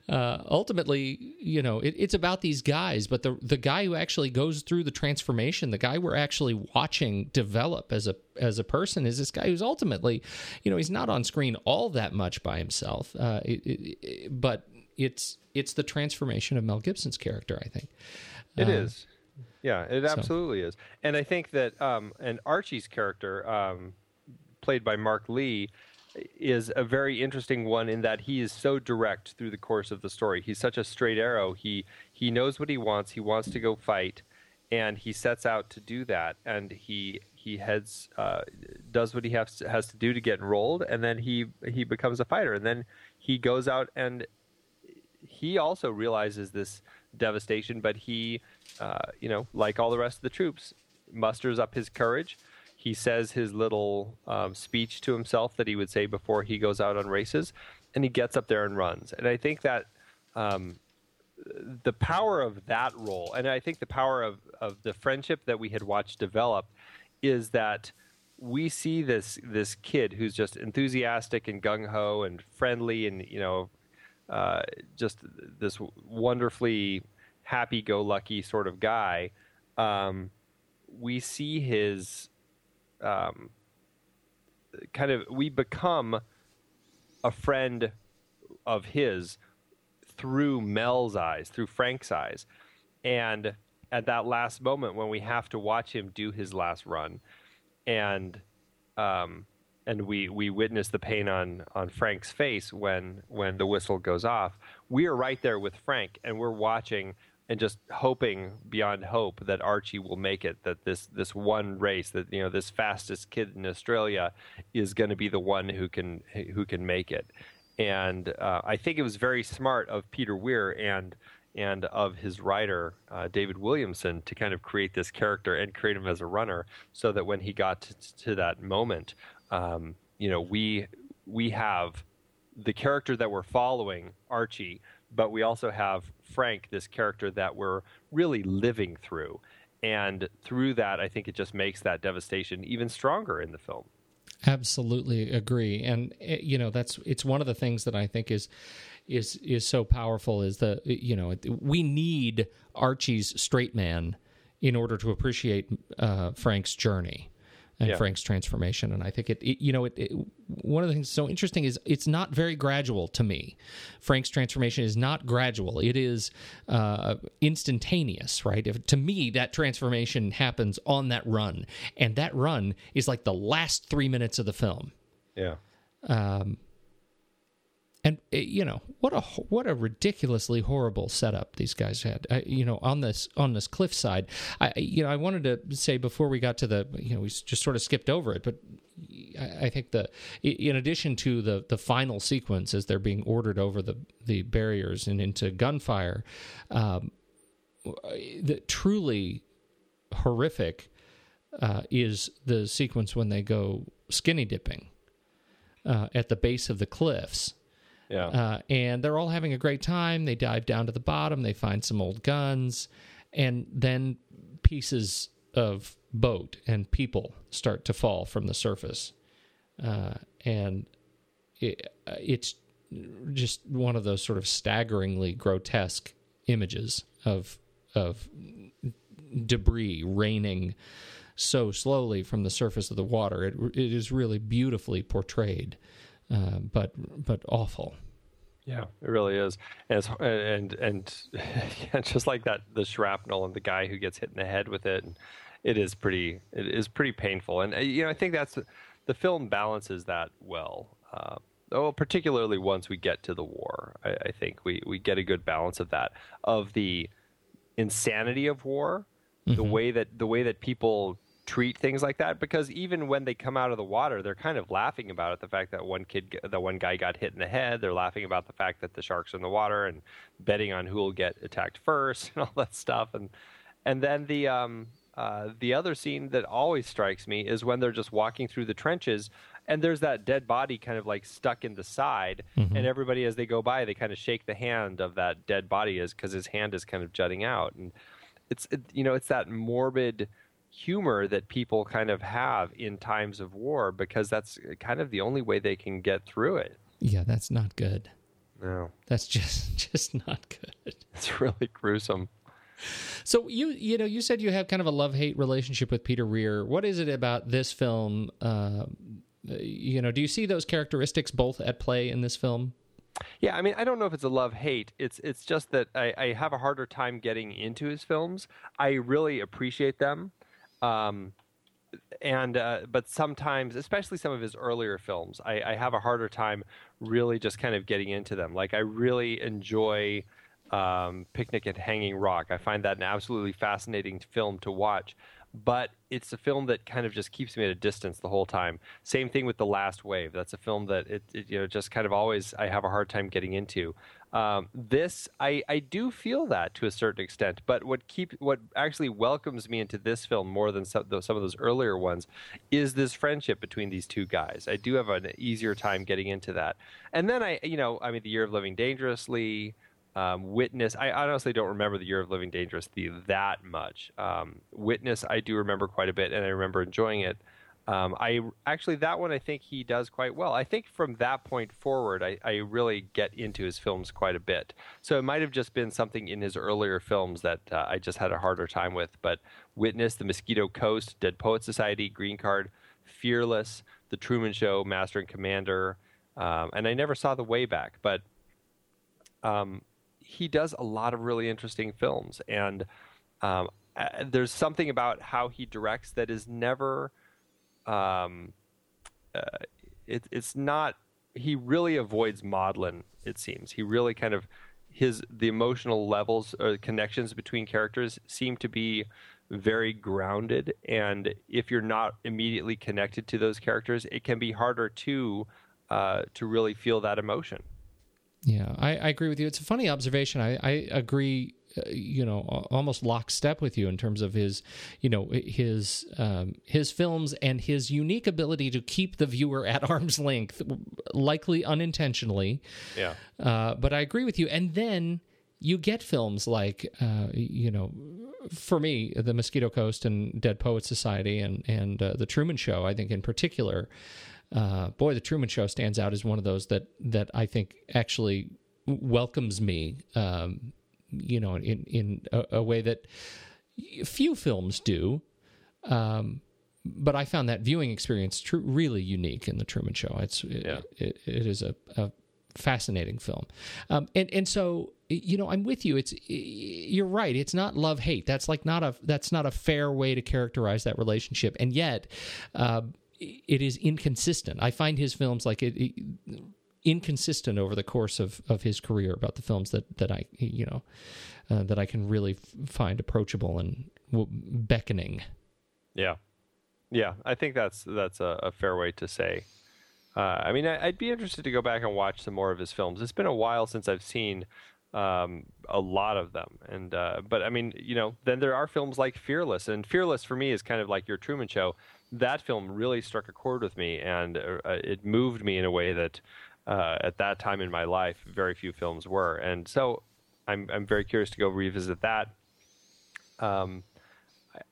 Uh, ultimately, you know, it, it's about these guys, but the the guy who actually goes through the transformation, the guy we're actually watching develop as a as a person, is this guy who's ultimately, you know, he's not on screen all that much by himself, uh, it, it, it- but it's it's the transformation of Mel Gibson's character, I think. It Uh, is. Yeah, it absolutely is. And I think that um, and Archie's character, um, played by Mark Lee, is a very interesting one in that he is so direct through the course of the story. He's such a straight arrow. He he knows what he wants. He wants to go fight, and he sets out to do that. And he he heads uh, does what he has has to do to get enrolled, and then he he becomes a fighter. And then he goes out and he also realizes this devastation, but he, uh, you know, like all the rest of the troops, musters up his courage. He says his little um, speech to himself that he would say before he goes out on races, and he gets up there and runs. And I think that um, the power of that role, and I think the power of, of the friendship that we had watched develop, is that we see this this kid who's just enthusiastic and gung ho and friendly and you know uh, just this wonderfully happy-go-lucky sort of guy. Um, we see his um, kind of we become a friend of his through Mel's eyes, through Frank's eyes, and at that last moment when we have to watch him do his last run, and um, and we we witness the pain on on Frank's face when when the whistle goes off. We are right there with Frank, and we're watching and just hoping beyond hope that Archie will make it. That this this one race, that you know, this fastest kid in Australia is going to be the one who can who can make it. And uh, I think it was very smart of Peter Weir and and of his writer uh, David Williamson to kind of create this character and create him as a runner, so that when he got to, to that moment, um, you know, we we have the character that we're following, Archie, but we also have Frank, this character that we're really living through. And through that, I think it just makes that devastation even stronger in the film. Absolutely agree, and eh, you know that's it's one of the things that I think is is is so powerful is the you know we need Archie's straight man in order to appreciate uh, Frank's journey and Yeah. Frank's transformation, and I think it, it you know it, it one of the things so interesting is it's not very gradual to me. Frank's transformation is not gradual; it is uh, instantaneous, right? If, to me, that transformation happens on that run, and that run is like the last three minutes of the film. Yeah. And uh, you know what a what a ridiculously horrible setup these guys had. I, you know on this on this cliffside. I you know I wanted to say before we got to the you know we just sort of skipped over it, but I, I think the in addition to the the final sequence as they're being ordered over the the barriers and into gunfire, um, the truly horrific uh, is the sequence when they go skinny dipping uh, at the base of the cliffs. Yeah. Uh, and they're all having a great time. They dive down to the bottom. They find some old guns, and then pieces of boat and people start to fall from the surface. Uh, and it, uh, it's just one of those sort of staggeringly grotesque images of of debris raining so slowly from the surface of the water. It, it is really beautifully portrayed, uh, but but awful. Yeah, it really is, and it's, and and yeah, just like that, the shrapnel and the guy who gets hit in the head with it, it is pretty, it is pretty painful, and uh, you know I think that's the film balances that well. Uh, oh, particularly once we get to the war, I, I think we we get a good balance of that. Of the insanity of war, the way that the way that people treat things like that because even when they come out of the water, they're kind of laughing about it. The fact that one kid, the one guy got hit in the head, they're laughing about the fact that the sharks are in the water and betting on who will get attacked first and all that stuff. And and then the um, uh, the other scene that always strikes me is when they're just walking through the trenches and there's that dead body kind of like stuck in the side Mm-hmm. and everybody as they go by they kind of shake the hand of that dead body is because his hand is kind of jutting out and it's it, you know it's that morbid humor that people kind of have in times of war because that's kind of the only way they can get through it Yeah, that's not good. no That's just just not good. it's really gruesome So you you know you said you have kind of a love hate relationship with Peter Weir. What is it about this film? Uh, you know, do you see those characteristics both at play in this film? Yeah, I mean, I don't know if it's a love hate. It's it's just that I, I have a harder time getting into his films. I really appreciate them, um, and uh, but sometimes, especially some of his earlier films, I, I have a harder time really just kind of getting into them. Like I really enjoy um, Picnic at Hanging Rock. I find that an absolutely fascinating film to watch. But it's a film that kind of just keeps me at a distance the whole time. Same thing with The Last Wave. That's a film that it, it you know just kind of always I have a hard time getting into. Um, this I, I do feel that to a certain extent, but what keep what actually welcomes me into this film more than some, some of those earlier ones is this friendship between these two guys. I do have an easier time getting into that, and then I you know I mean The Year of Living Dangerously um, Witness. I honestly don't remember the Year of Living Dangerously that much. Um, Witness, I do remember quite a bit, and I remember enjoying it. Um, I actually that one I think he does quite well. I think from that point forward, I, I really get into his films quite a bit. So it might have just been something in his earlier films that uh, I just had a harder time with. But Witness, The Mosquito Coast, Dead Poet Society, Green Card, Fearless, The Truman Show, Master and Commander, um, and I never saw The Way Back, but um, he does a lot of really interesting films, and um, uh, there's something about how he directs that is never. Um, uh, it, it's not. He really avoids maudlin. It seems he really kind of his the emotional levels or connections between characters seem to be very grounded and if you're not immediately connected to those characters it can be harder to uh, to really feel that emotion Yeah, I, I agree with you. It's a funny observation. I, I agree, you know, almost lockstep with you in terms of his, you know, his um, his films and his unique ability to keep the viewer at arm's length, likely unintentionally. yeah Uh, but I agree with you. And then you get films like, uh, you know, for me, The Mosquito Coast and Dead Poet Society and and uh, The Truman Show. I think in particular, uh, boy, The Truman Show stands out as one of those that that I think actually welcomes me. Um, you know, in in a, a way that few films do. Um, but I found that viewing experience tr- really unique in the Truman Show. It's it, Yeah. it, it is a, a fascinating film, um, and and so you know I'm with you. It's you're right. It's not love hate. That's like not a that's not a fair way to characterize that relationship. And yet, uh, it is inconsistent. I find his films like it. it inconsistent over the course of, of his career about the films that, that I you know uh, that I can really f- find approachable and w- beckoning. Yeah, yeah. I think that's that's a, a fair way to say. Uh, I mean, I, I'd be interested to go back and watch some more of his films. It's been a while since I've seen um, a lot of them, and uh, but I mean, you know, then there are films like Fearless, and Fearless for me is kind of like your Truman Show. That film really struck a chord with me, and uh, it moved me in a way that uh, at that time in my life, very few films were, and so I'm I'm very curious to go revisit that. Um,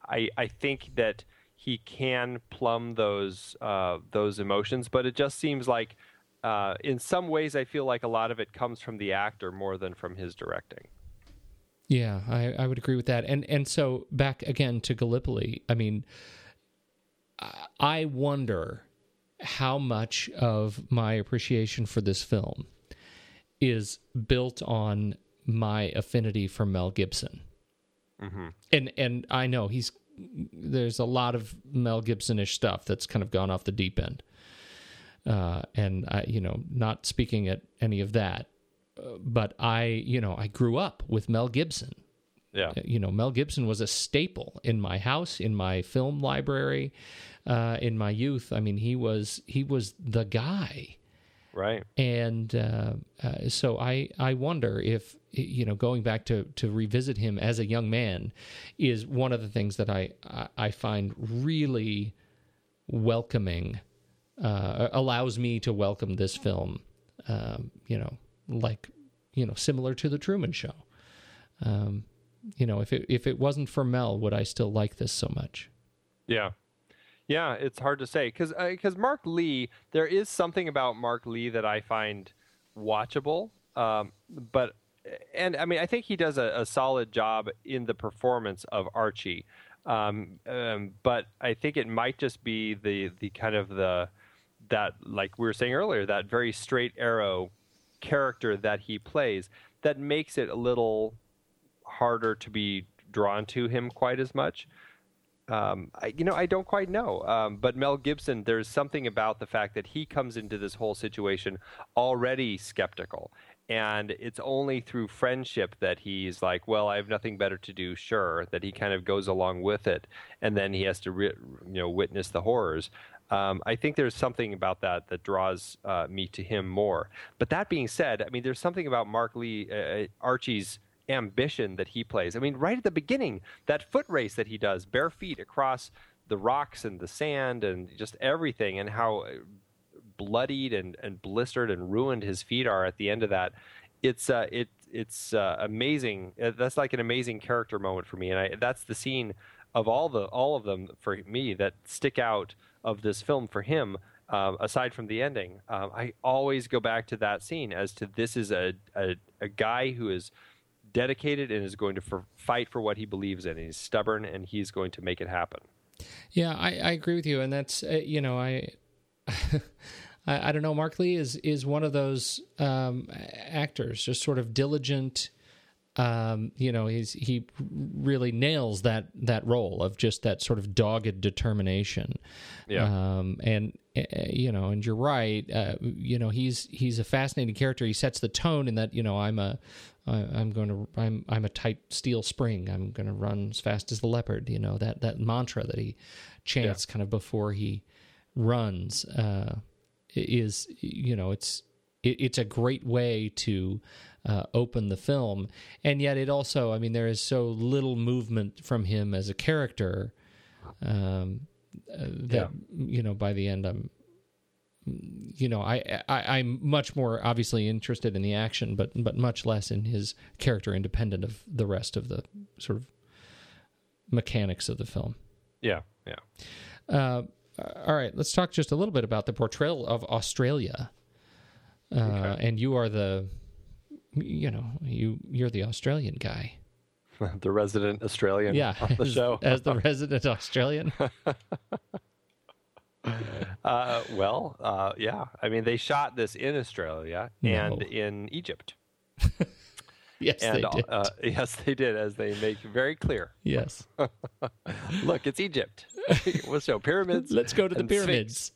I, I think that he can plumb those uh, those emotions, but it just seems like uh, in some ways I feel like a lot of it comes from the actor more than from his directing. Yeah, I, I would agree with that. And and so back again to Gallipoli. I mean, I- I wonder how much of my appreciation for this film is built on my affinity for Mel Gibson. And and I know he's there's a lot of Mel Gibsonish stuff that's kind of gone off the deep end. Uh, and I, you know, not speaking at any of that, uh, but I, you know, I grew up with Mel Gibson Yeah. Uh, You know, Mel Gibson was a staple in my house, in my film library, uh, in my youth. I mean, he was he was the guy Right. and uh, uh, so I I wonder if you know going back to to revisit him as a young man is one of the things that I I- I find really welcoming uh, allows me to welcome this film um, you know like you know similar to the Truman Show um, you know if it if it wasn't for Mel would I still like this so much Yeah. Yeah, it's hard to say because because Mark Lee, there is something about Mark Lee that I find watchable, um, but and I mean I think he does a, a solid job in the performance of Archie, um, um, but I think it might just be the the kind of the that like we were saying earlier that very straight arrow character that he plays that makes it a little harder to be drawn to him quite as much um, I, you know, I don't quite know. Um, but Mel Gibson, there's something about the fact that he comes into this whole situation already skeptical. And it's only through friendship that he's like, well, I have nothing better to do, sure, that he kind of goes along with it. And then he has to, re- you know, witness the horrors. Um, I think there's something about that that draws uh, me to him more. But that being said, I mean, there's something about Mark Lee, uh, Archie's ambition that he plays. I mean, right at the beginning, that foot race that he does, bare feet across the rocks and the sand and just everything, and how uh, bloodied and, and blistered and ruined his feet are at the end of that. It's uh, it it's uh, amazing. Uh, That's like an amazing character moment for me, and I, that's the scene of all the all of them for me that stick out of this film for him. Um, aside from the ending, um, I always go back to that scene as to this is a, a, a guy who is dedicated and is going to for, fight for what he believes in. He's stubborn and he's going to make it happen. Yeah, I, I agree with you, and that's uh, you know I, I I don't know. Mark Lee is is one of those um, actors, just sort of diligent. Um, you know, he's he really nails that that role of just that sort of dogged determination. Yeah. Um, and uh, you know, and you're right. Uh, you know, he's he's a fascinating character. He sets the tone in that you know I'm a I, I'm going to I'm I'm a tight steel spring. I'm going to run as fast as the leopard. You know that that mantra that he chants kind of before he runs uh, is you know it's it, it's a great way to uh, open the film, and yet it also I mean there is so little movement from him as a character um, uh, that you know by the end I'm you know I, I I'm much more obviously interested in the action, but but much less in his character, independent of the rest of the sort of mechanics of the film. Yeah. Yeah. Uh, all right, let's talk just a little bit about the portrayal of Australia. Uh, And you are the, you know, you you're the Australian guy. the resident Australian Yeah, on the as, show. as the resident Australian. Uh, well, uh, yeah. I mean, they shot this in Australia and No. in Egypt. yes, And they did. Uh, yes, they did, as they make very clear. yes, Look, it's Egypt. we'll show pyramids. let's go to the pyramids.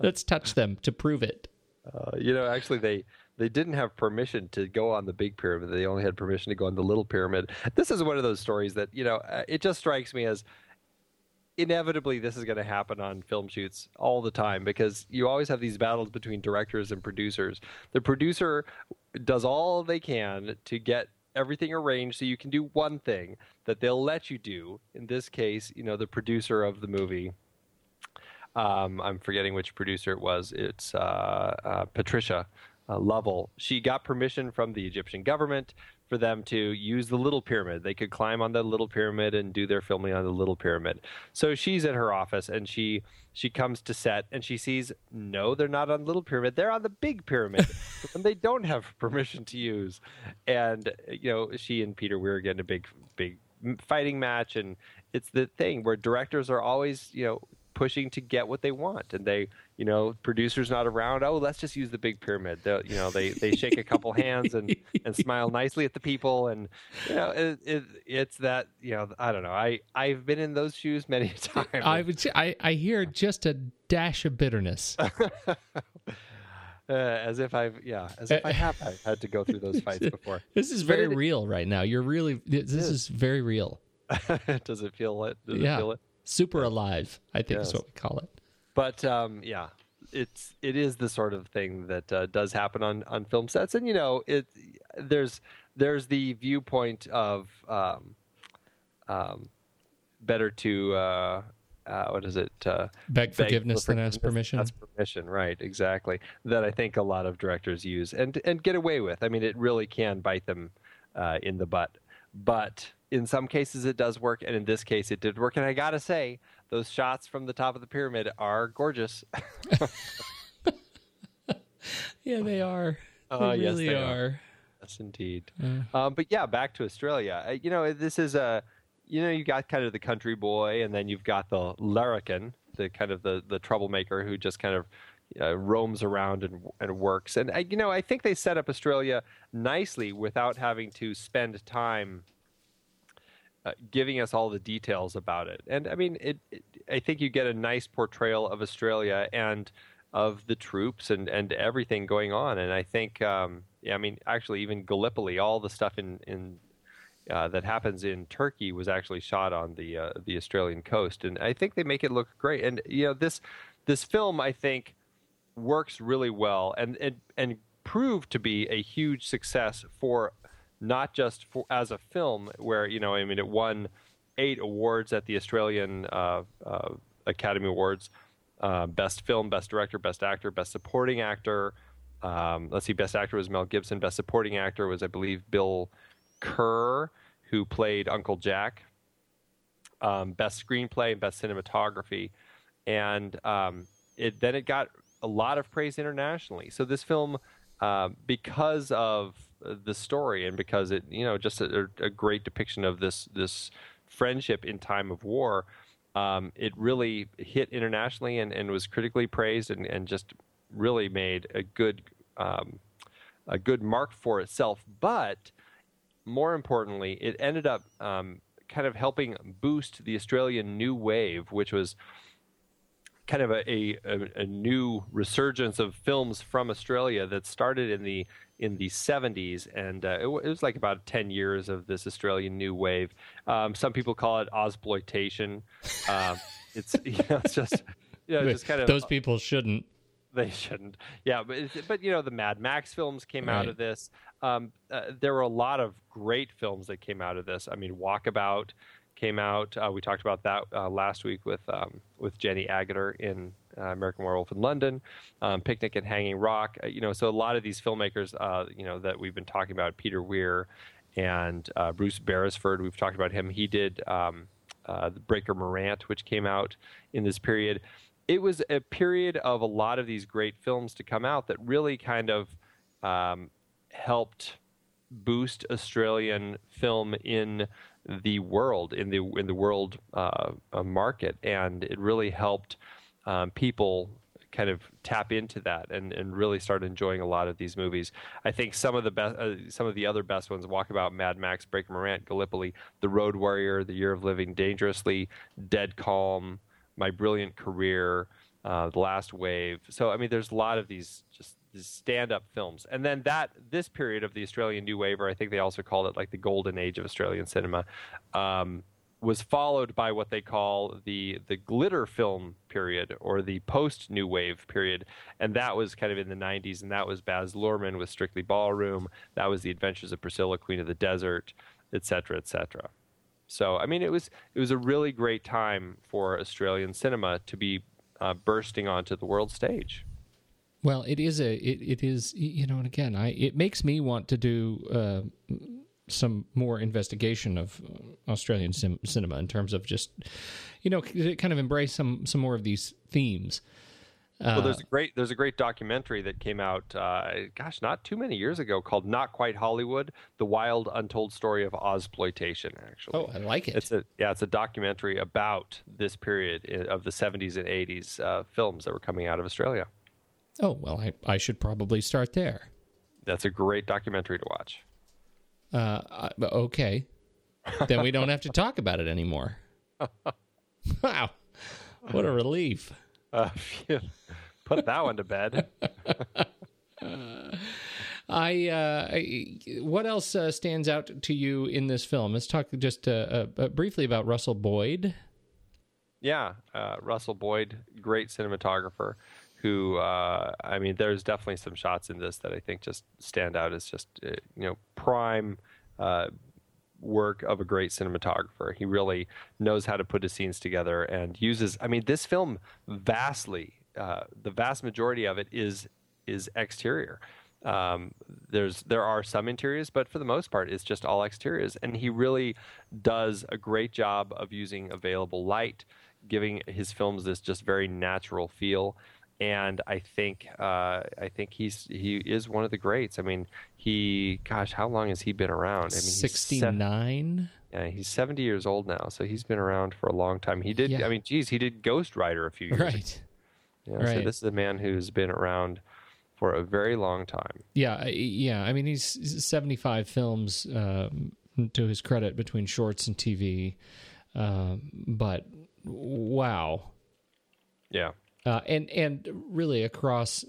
let's touch them to prove it. Uh, you know, actually, they they didn't have permission to go on the big pyramid. They only had permission to go on the little pyramid. This is one of those stories that you know uh, it just strikes me as inevitably this is going to happen on film shoots all the time because you always have these battles between directors and producers. The producer does all they can to get everything arranged so you can do one thing that they'll let you do. In this case, you know, the producer of the movie um, I'm forgetting which producer it was. It's uh, uh, Patricia uh, Lovell. She got permission from the Egyptian government for them to use the Little Pyramid. They could climb on the Little Pyramid and do their filming on the Little Pyramid. So she's in her office and she she comes to set and she sees no, they're not on the Little Pyramid. They're on the Big Pyramid, and they don't have permission to use. And you know, she and Peter Weir get in a big big fighting match and it's the thing where directors are always you know pushing to get what they want and they you know producers not around oh let's just use the big pyramid they you know they they shake a couple hands and and smile nicely at the people and you know it, it, it's that you know i don't know i i've been in those shoes many times I would say, I, I hear just a dash of bitterness. Uh, as if I've yeah, as if I have I've had to go through those fights before. This is very it- real right now. You're really. This is very real. Does it feel it? Does yeah. it feel it? Super alive. I think is what we call it. But um, yeah, it's it is the sort of thing that uh, does happen on on film sets, and you know, it there's there's the viewpoint of um, um, better to uh, uh, what is it? Uh, Beg beg forgiveness for than ask permission. That's permission, right? Exactly. That I think a lot of directors use and and get away with. I mean, it really can bite them uh, in the butt, but in some cases it does work, and in this case it did work. And I gotta say, those shots from the top of the pyramid are gorgeous. Yeah, they are. They Uh, yes, really they are. are. Yes, indeed. Um, but yeah, back to Australia. Uh, You know, this is a, you know, you got kind of the country boy, and then you've got the larrikin, the kind of the the troublemaker who just kind of uh, roams around and and works. And I, you know, I think they set up Australia nicely without having to spend time. Uh, giving us all the details about it, and I mean, it, it. I think you get a nice portrayal of Australia and of the troops and, and everything going on. And I think, um, yeah, I mean, actually, even Gallipoli, all the stuff in in uh, that happens in Turkey was actually shot on the uh, the Australian coast, and I think they make it look great. And you know, this this film, I think, works really well, and and and proved to be a huge success for not just for as a film, where you know, I mean, it won eight awards at the Australian uh, uh, Academy Awards uh, best film, best director, best actor, best supporting actor. Um, let's see, best actor was Mel Gibson. Best supporting actor was, I believe, Bill Kerr, who played Uncle Jack. Um, best screenplay and best cinematography, and um, it then it got a lot of praise internationally. So this film, uh, because of the story and because it, you know, just a, a great depiction of this this friendship in time of war, um, it really hit internationally and, and was critically praised and, and just really made a good um, a good mark for itself. But more importantly, it ended up um, kind of helping boost the Australian new wave, which was kind of a, a, a, new resurgence of films from Australia that started in the in the 70s, and uh, it, w- it was like about 10 years of this Australian new wave. Um, some people call it Ozploitation. Um, it's you know, it's just you know, just kind of Those people shouldn't. they shouldn't. Yeah, but but you know the Mad Max films came out of this. Um, uh, there were a lot of great films that came out of this. I mean, Walkabout came out. Uh, we talked about that uh, last week with um, with Jenny Agutter in uh, American Werewolf in London. Um, Picnic at Hanging Rock. Uh, you know, so a lot of these filmmakers, uh, you know, that we've been talking about, Peter Weir and uh, Bruce Beresford. We've talked about him. He did. Um, the Breaker Morant, which came out in this period. It was a period of a lot of these great films to come out that really kind of um, helped boost Australian film in the world, in the in the world uh, uh, market, and it really helped um, people kind of tap into that and, and really start enjoying a lot of these movies. I think some of the best, uh, some of the other best ones: Walkabout, Mad Max, Breaker Morant, Gallipoli, The Road Warrior, The Year of Living Dangerously, Dead Calm, My Brilliant Career, uh, The Last Wave. So I mean, there's a lot of these just stand-up films, and then that this period of the Australian New Wave, or I think they also called it like the golden age of Australian cinema. Um, was followed by what they call the the glitter film period or the post new wave period. And that was kind of in the 90s and that was Baz Luhrmann with Strictly Ballroom. That was the Adventures of Priscilla Queen of the Desert etc etc so I mean it was it was a really great time for Australian cinema to be uh, bursting onto the world stage Well, it is a it, it is you know, and again, I it makes me want to do uh, some more investigation of uh, Australian sim- cinema in terms of just you know kind of embrace some some more of these themes. well, there's a great there's a great documentary that came out, uh, gosh, not too many years ago, called "Not Quite Hollywood: The Wild Untold Story of Ozploitation." Actually, Oh, I like it. It's a yeah, it's a documentary about this period of the 70s and 80s uh, films that were coming out of Australia. Oh well, I I should probably start there. That's a great documentary to watch. Uh, okay, then we don't have to talk about it anymore. wow, what a relief! Uh, put that one to bed. I, uh, I what else uh, stands out to you in this film? Let's talk just uh, uh, briefly about Russell Boyd. Yeah, uh, Russell Boyd, great cinematographer. Who uh, I mean, there's definitely some shots in this that I think just stand out as just uh, you know prime uh, work of a great cinematographer. He really knows how to put his scenes together and uses. I mean, this film vastly, uh, the vast majority of it is is exterior. Um, there's there are some interiors, but for the most part, it's just all exteriors. And he really does a great job of using available light, giving his films this just very natural feel. And I think uh, I think he's he is one of the greats. I mean, he gosh, how long has he been around? I mean, Sixty nine. yeah, he's seventy years old now, so he's been around for a long time. He did. Yeah. I mean, geez, he did Ghost Rider a few years ago. Right. So this is a man who's been around for a very long time. Yeah, I- yeah. I mean, he's 75 films um, to his credit between shorts and TV. Um, but wow, Yeah. Uh, and and really across,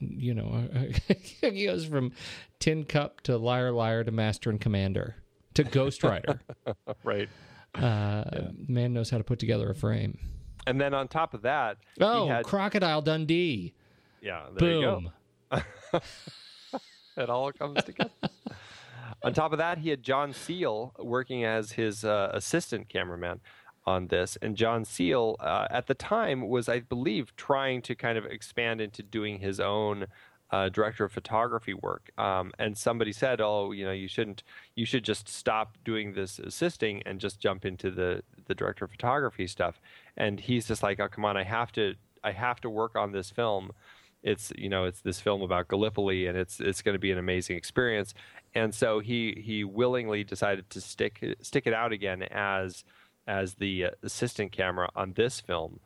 you know, he goes from Tin Cup to Liar Liar to Master and Commander to Ghost Rider. Right. uh, Man knows how to put together a frame. And then on top of that, Oh, he had, Crocodile Dundee! yeah, there you go. Boom. It all comes together. on top of that, he had John Seale working as his uh, assistant cameraman on this. And John Seale, uh, at the time, was, I believe, trying to kind of expand into doing his own uh, director of photography work. Um, and somebody said, "Oh, you know, you shouldn't. You should just stop doing this assisting and just jump into the the director of photography stuff." And he's just like, "Oh, come on, I have to. I have to work on this film." it's you know it's this film about Gallipoli and it's it's going to be an amazing experience and so he he willingly decided to stick stick it out again as as the uh, assistant camera on this film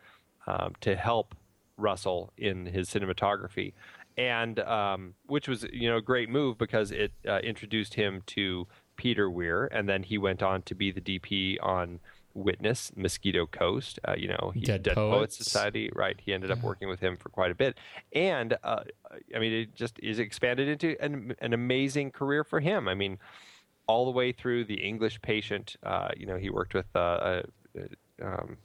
um, to help Russell in his cinematography. And um, which was you know a great move because it uh, introduced him to Peter Weir and then he went on to be the DP on Witness Mosquito Coast. Uh, you know he, Dead Poets Poets. Society right? He ended up working with him for quite a bit. And uh, i mean it just is expanded into an, an amazing career for him. I mean all the way through the english patient uh, you know he worked with uh, uh, um,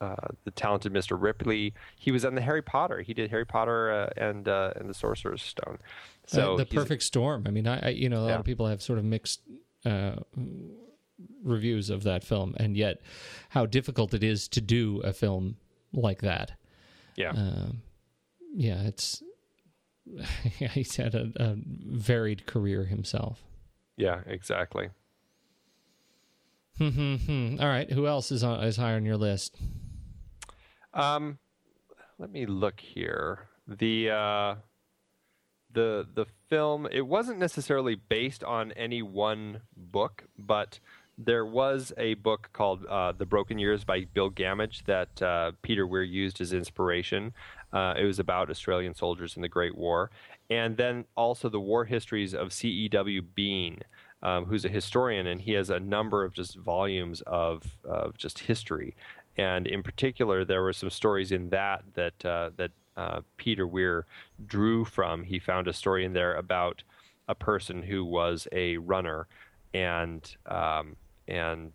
uh, the talented mr ripley he was on the harry potter he did harry potter uh, and uh, and the sorcerer's stone so Uh, the perfect storm. I mean, I, I you know a lot Yeah. of people have sort of mixed uh, reviews of that film, and yet how difficult it is to do a film like that. yeah Yeah, it's he's had a, a varied career himself. Yeah exactly Hmm. All right, who else is on, is higher on your list? Um, let me look here. The uh, the the film it wasn't necessarily based on any one book, but there was a book called uh, "The Broken Years" by Bill Gammage that uh, Peter Weir used as inspiration. Uh, it was about Australian soldiers in the Great War, and then also the war histories of C. E. W. Bean. Um, who's a historian, and he has a number of just volumes of of just history. And in particular, there were some stories in that that uh, that uh, Peter Weir drew from. He found a story in there about a person who was a runner, and um, and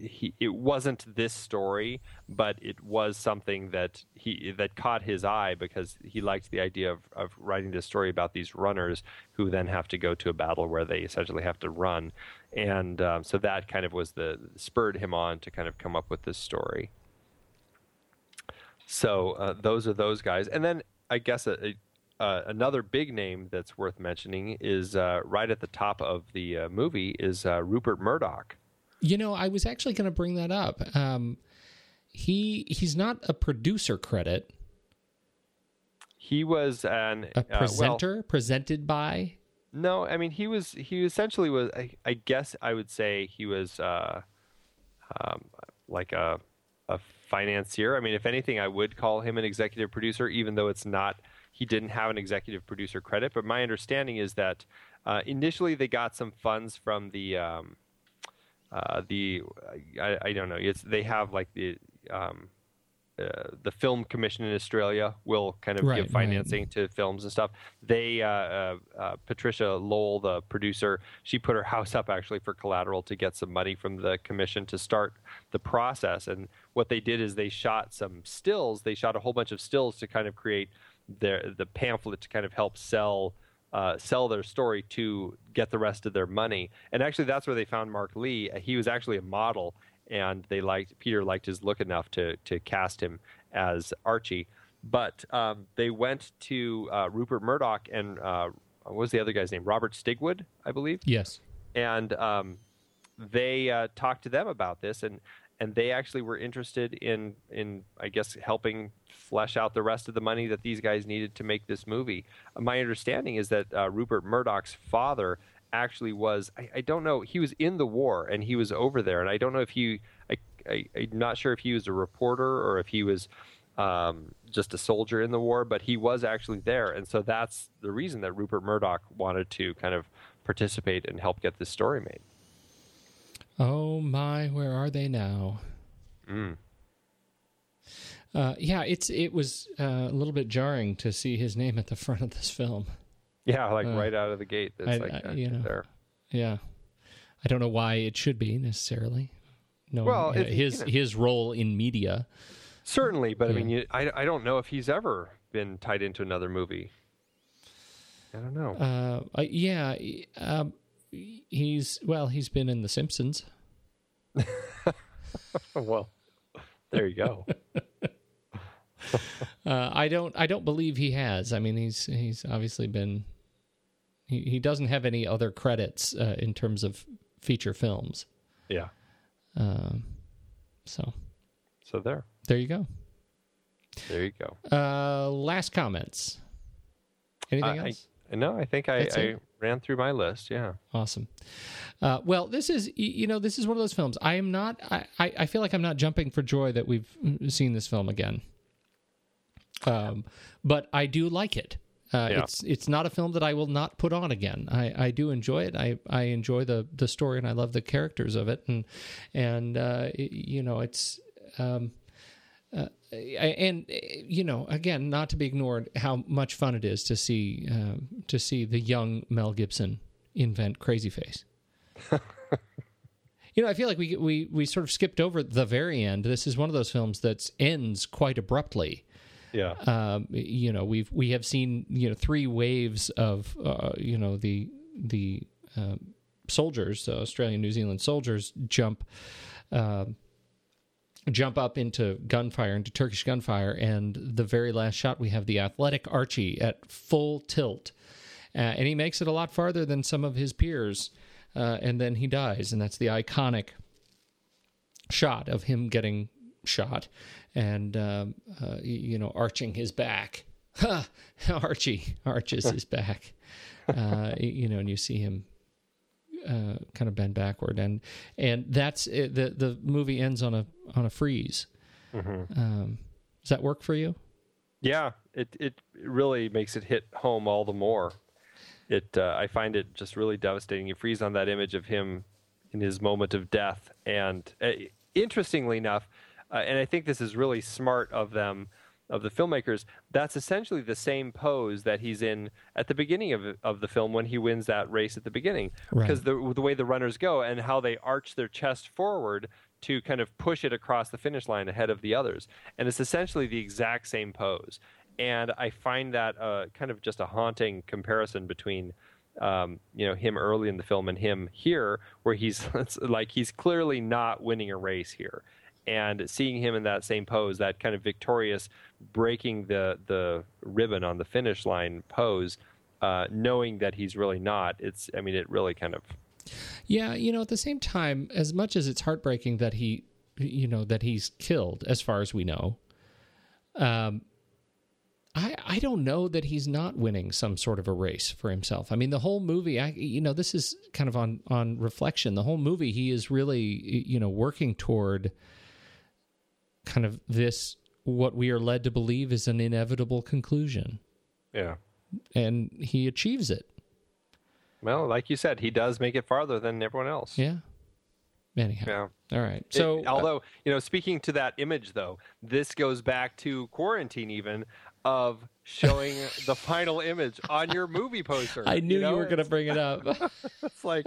he it wasn't this story, but it was something that he that caught his eye because he liked the idea of, of writing this story about these runners who then have to go to a battle where they essentially have to run, and um, so that kind of was the spurred him on to kind of come up with this story. So uh, those are those guys, and then I guess a, a, uh, another big name that's worth mentioning is uh, right at the top of the uh, movie is uh, Rupert Murdoch. You know, I was actually going to bring that up. Um, he he's not a producer credit, He was an a uh, well, presenter presented by. no, I mean he was he essentially was. I, I guess I would say he was uh, um, like a a financier. I mean, if anything, I would call him an executive producer, even though it's not. He didn't have an executive producer credit, but my understanding is that uh, initially they got some funds from the um, uh, the I, I don't know. It's they have like the um, uh, the film commission in Australia will kind of Right, give right. financing to films and stuff. They, uh, uh, uh, Patricia Lovell, the producer, she put her house up actually for collateral to get some money from the commission to start the process. And what they did is they shot some stills. They shot a whole bunch of stills to kind of create their the pamphlet to kind of help sell. Uh, sell their story to get the rest of their money, and actually, that's where they found Mark Lee. Uh, He was actually a model, and they liked Peter liked his look enough to to cast him as Archie. But um, they went to uh, Rupert Murdoch and uh, what was the other guy's name? Robert Stigwood, I believe Yes. and um, they uh, talked to them about this, and and they actually were interested in in I guess helping flesh out the rest of the money that these guys needed to make this movie. My understanding is that uh, Rupert Murdoch's father actually was I, I don't know he was in the war and he was over there, and I don't know if he I, I I'm not sure if he was a reporter or if he was um, just a soldier in the war, but he was actually there, and so that's the reason that Rupert Murdoch wanted to kind of participate and help get this story made. Oh my, where are they now? Uh, yeah, it's it was uh, a little bit jarring to see his name at the front of this film. Yeah, like Uh, right out of the gate. It's I- like I- uh, you know. there. Yeah, I don't know why it should be necessarily. No, Well, his you know- his role in media. Certainly, but I mean, you, I I don't know if he's ever been tied into another movie. I don't know. Uh, uh, yeah, um, he's well, he's been in The Simpsons. well, there you go. Uh, I don't. I don't believe he has. I mean, he's he's obviously been. He, he doesn't have any other credits uh, in terms of feature films. yeah. Um, so So there, there you go. there you go. Uh, last comments. Anything I- else? No, I think I, I? Ran through my list. Yeah. Awesome. Uh, well, this is you know this is one of those films. I am not. I, I feel like I'm not jumping for joy that we've seen this film again. Um, but I do like it. Uh, Yeah. It's it's not a film that I will not put on again. I, I do enjoy it. I, I enjoy the the story and I love the characters of it and and uh, y- you know it's um, uh, and uh, you know again not to be ignored how much fun it is to see um, to see the young Mel Gibson invent Crazy Face. you know, I feel like we we we sort of skipped over the very end. This is one of those films that ends quite abruptly. Yeah. Um, you know, we've we have seen you know three waves of uh, you know the the um soldiers, uh, Australian New Zealand soldiers jump. um jump up into gunfire into Turkish gunfire and the very last shot we have the athletic Archie at full tilt. Uh, and he makes it a lot farther than some of his peers uh, and then he dies and that's the iconic shot of him getting shot and um, uh, you know arching his back! Archie arches his back. Uh, you know and you see him uh, kind of bend backward, and and that's it, the the movie ends on a on a freeze. Um, does that work for you? Yeah, it it really makes it hit home all the more. It uh, I find it just really devastating. You freeze on that image of him in his moment of death, and uh, interestingly enough, uh, and I think this is really smart of them, of the filmmakers. That's essentially the same pose that he's in at the beginning of of the film when he wins that race at the beginning, Right. because the the way the runners go and how they arch their chest forward to kind of push it across the finish line ahead of the others. And it's essentially the exact same pose. And I find that uh, kind of just a haunting comparison between, um, you know, him early in the film and him here, where he's like he's clearly not winning a race here. And seeing him in that same pose, that kind of victorious breaking the the ribbon on the finish line pose, uh, knowing that he's really not, it's I mean, it really kind of Yeah, you know, at the same time, as much as it's heartbreaking that he, you know, that he's killed, as far as we know, um, I I don't know that he's not winning some sort of a race for himself. I mean, the whole movie, I you know, this is kind of on on reflection. The whole movie, he is really you know working toward kind of this what we are led to believe is an inevitable conclusion, yeah. and he achieves it. Well, like you said, he does make it farther than everyone else. Yeah. Anyhow. Yeah. All right. It- So, uh, although you know, speaking to that image though, this goes back to quarantine even of showing the final image on your movie poster. I knew you, know? were going to bring it up. It's like,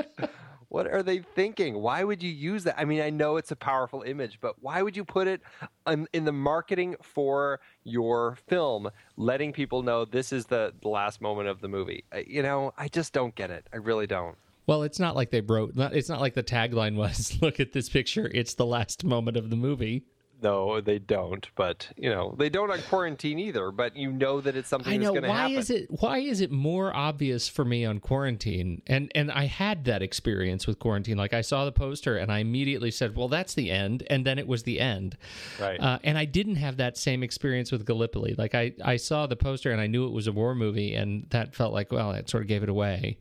what are they thinking? Why would you use that? I mean, I know it's a powerful image, but why would you put it in, in the marketing for your film, letting people know this is the, the last moment of the movie? You know, I just don't get it. I really don't. well, it's not like they wrote. It's not like the tagline was, "Look at this picture. It's the last moment of the movie." No, they don't. But you know, they don't on quarantine either. But you know that it's something I know why happen. is it why is it more obvious for me on quarantine? And and I had that experience with quarantine. Like I saw the poster and I immediately said, "Well, that's the end," and then it was the end. Right. Uh, and I didn't have that same experience with Gallipoli. Like I I saw the poster and I knew it was a war movie, and that felt like well, it sort of gave it away.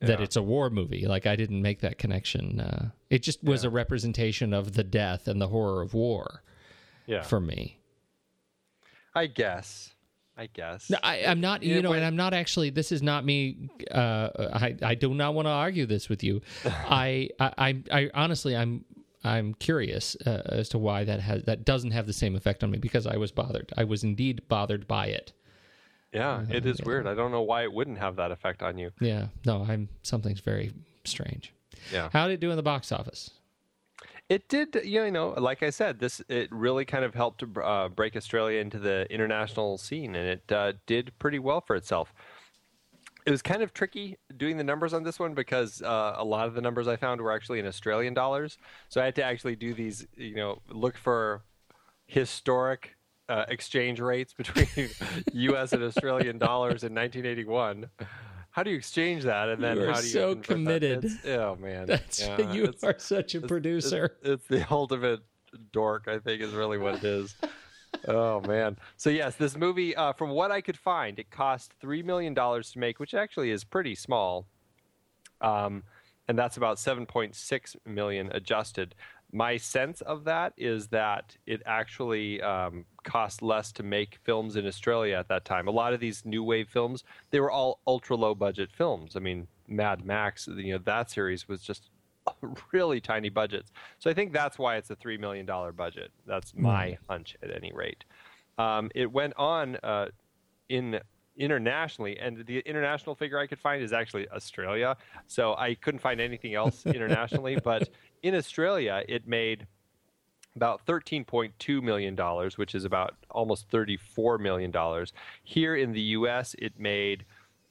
That it's a war movie. Like I didn't make that connection. Uh, it just was a representation of the death and the horror of war yeah. for me. I guess. I guess. No, I, I'm not, you Yeah, know, when- and I'm not actually. This is not me. Uh, I I do not want to argue this with you. I, I I I honestly I'm I'm curious uh, as to why that has that doesn't have the same effect on me because I was bothered. I was indeed bothered by it. yeah, it is weird. I don't know why it wouldn't have that effect on you. Yeah, no, I'm something's very strange. Yeah. How did it do in the box office? It did, you know, like I said, this it really kind of helped to uh, break Australia into the international scene, and it uh, did pretty well for itself. It was kind of tricky doing the numbers on this one because uh, a lot of the numbers I found were actually in Australian dollars, so I had to actually do these, you know, look for historic uh, exchange rates between U.S. and Australian dollars in 1981. How do you exchange that, and then You are how do you so committed. Oh man, That's Yeah, you are such a producer. it's the ultimate dork, I think, is really what it is. oh man! So yes, this movie, uh, from what I could find, it cost three million dollars to make, which actually is pretty small. Um, and that's about seven point six million adjusted. My sense of that is that it actually um, cost less to make films in Australia at that time. A lot of these new wave films, they were all ultra low budget films. I mean, Mad Max, you know, that series was just really tiny budgets. So I think that's why it's a three million dollar budget. That's my hunch, at any rate. Um, it went on uh, in internationally, and the international figure I could find is actually Australia. So I couldn't find anything else internationally, but in Australia, it made about $13.2 million, which is about almost $34 million. Here in the U.S., it made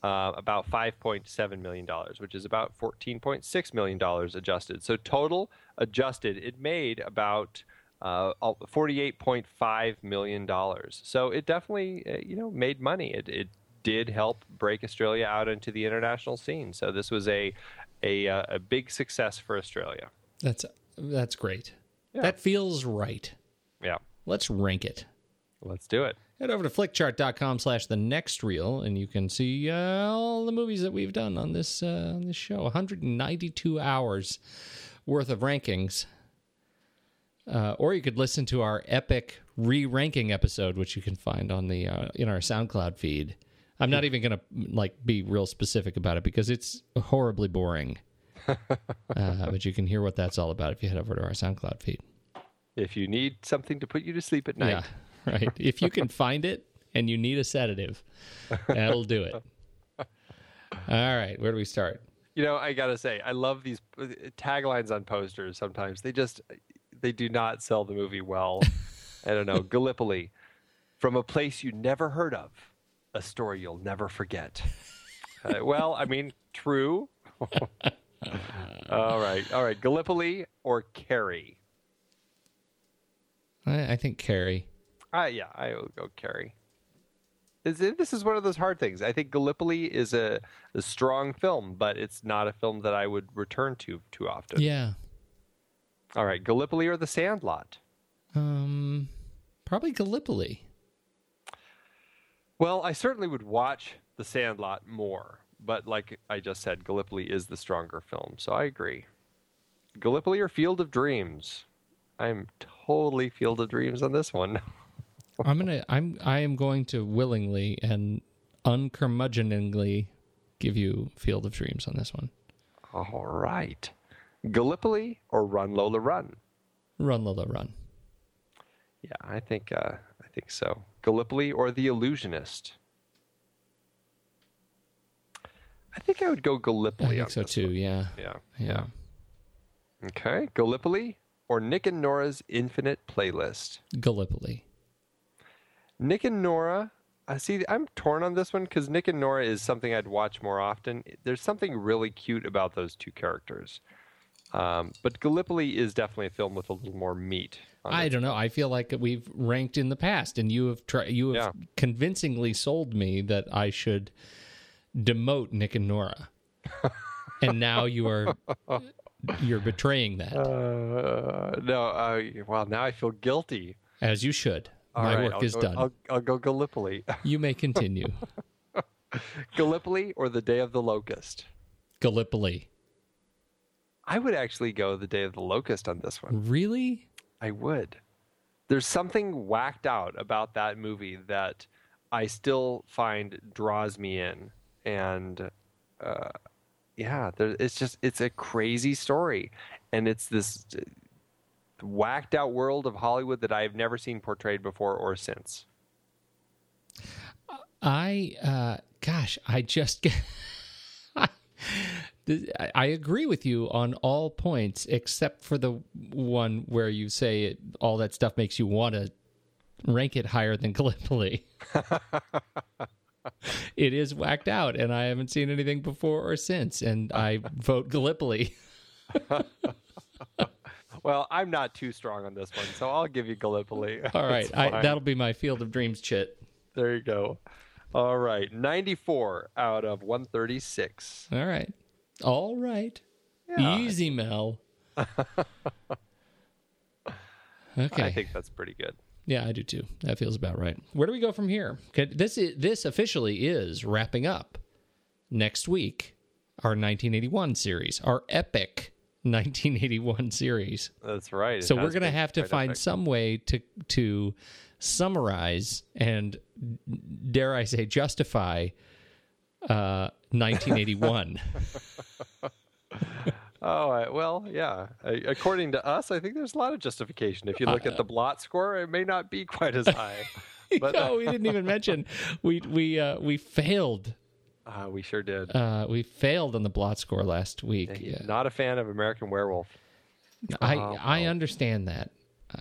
uh, about $5.7 million, which is about $14.6 million adjusted. So total adjusted, it made about uh, $48.5 million. So it definitely, uh, you know, made money. It, it did help break Australia out into the international scene. So this was a, a, uh, a big success for Australia. That's that's great. That feels right. Yeah. Let's rank it. Let's do it. Head over to flickchart.com slash the next reel and you can see uh, all the movies that we've done on this uh, on this show. 192 hours worth of rankings. Uh, or you could listen to our epic re-ranking episode, which you can find on the uh, in our SoundCloud feed. I'm not even gonna like be real specific about it because it's horribly boring. uh, but you can hear what that's all about if you head over to our SoundCloud feed. If you need something to put you to sleep at night. Yeah, right. If you can find it and you need a sedative, that'll do it. All right, where do we start? You know, I gotta say, I love these uh, taglines on posters. Sometimes they just they do not sell the movie well. I don't know. Gallipoli, from a place you never heard of, a story you'll never forget. Uh, well, I mean, true. all right, all right. Gallipoli or Carrie? I, I think Carrie. Uh, yeah, I will go Carrie. Is it, this is one of those hard things. I think Gallipoli is a, a strong film, but it's not a film that I would return to too often. Yeah. All right, Gallipoli or The Sandlot? Um, probably Gallipoli. Well, I certainly would watch The Sandlot more, but like I just said, Gallipoli is the stronger film, so I agree. Gallipoli or Field of Dreams? I'm totally Field of Dreams on this one. I'm gonna. I'm. I am going to willingly and uncurmudgeoningly give you Field of Dreams on this one. All right. Gallipoli or Run Lola Run? Run, Lola, run. Yeah, I think uh, I think so. Gallipoli or The Illusionist. I think I would go Gallipoli. I think so too. Yeah. Yeah, Yeah. yeah. Okay, Gallipoli or Nick and Nora's Infinite Playlist. Gallipoli. Nick and Nora. I see. I'm torn on this one because Nick and Nora is something I'd watch more often. There's something really cute about those two characters. Um, but Gallipoli is definitely a film with a little more meat. I it. don't know. I feel like we've ranked in the past, and you have tried. You have Yeah. convincingly sold me that I should demote Nick and Nora, and now you are you're betraying that, Uh, no. Uh, well, now I feel guilty. as you should. All My right, work I'll is go, done. I'll, I'll go Gallipoli. You may continue. Gallipoli or the Day of the Locust. Gallipoli. I would actually go the Day of the Locust on this one. Really? I would. There's something whacked out about that movie that I still find draws me in, and uh, yeah, there, it's just it's a crazy story, and it's this uh, whacked out world of Hollywood that I've never seen portrayed before or since. I, uh, gosh, I just get. I- I agree with you on all points except for the one where you say it, all that stuff makes you want to rank it higher than Gallipoli. it is whacked out, and I haven't seen anything before or since, and I vote Gallipoli. Well, I'm not too strong on this one, so I'll give you Gallipoli. All right, I, that'll be my Field of Dreams chit. There you go. All right, 94 out of 136. All right, all right, Yeah. easy, Mel. okay, I think that's pretty good. Yeah, I do too. That feels about right. Where do we go from here? This is, this officially is wrapping up next week. Our 1981 series, our epic 1981 series. That's right. It So we're going to have to find epic. some way to to summarize and dare I say justify uh 1981. Oh I- well, yeah. I- According to us, I think there's a lot of justification. If you look Uh, at the blot score, it may not be quite as high, but no, we didn't even mention we we uh, we failed. uh, we sure did. Uh, we failed on the blot score last week. He's Not a fan of American Werewolf. I Oh, I understand that.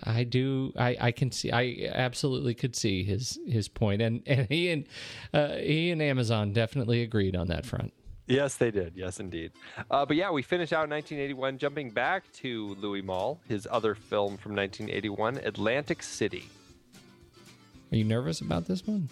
I do. I, I can see. I absolutely could see his his point, and and he and uh, he and Amazon definitely agreed on that front. Yes, they did. Yes, indeed. Uh, but yeah, we finish out 1981, jumping back to Louis Malle, his other film from 1981, Atlantic City. Are you nervous about this one?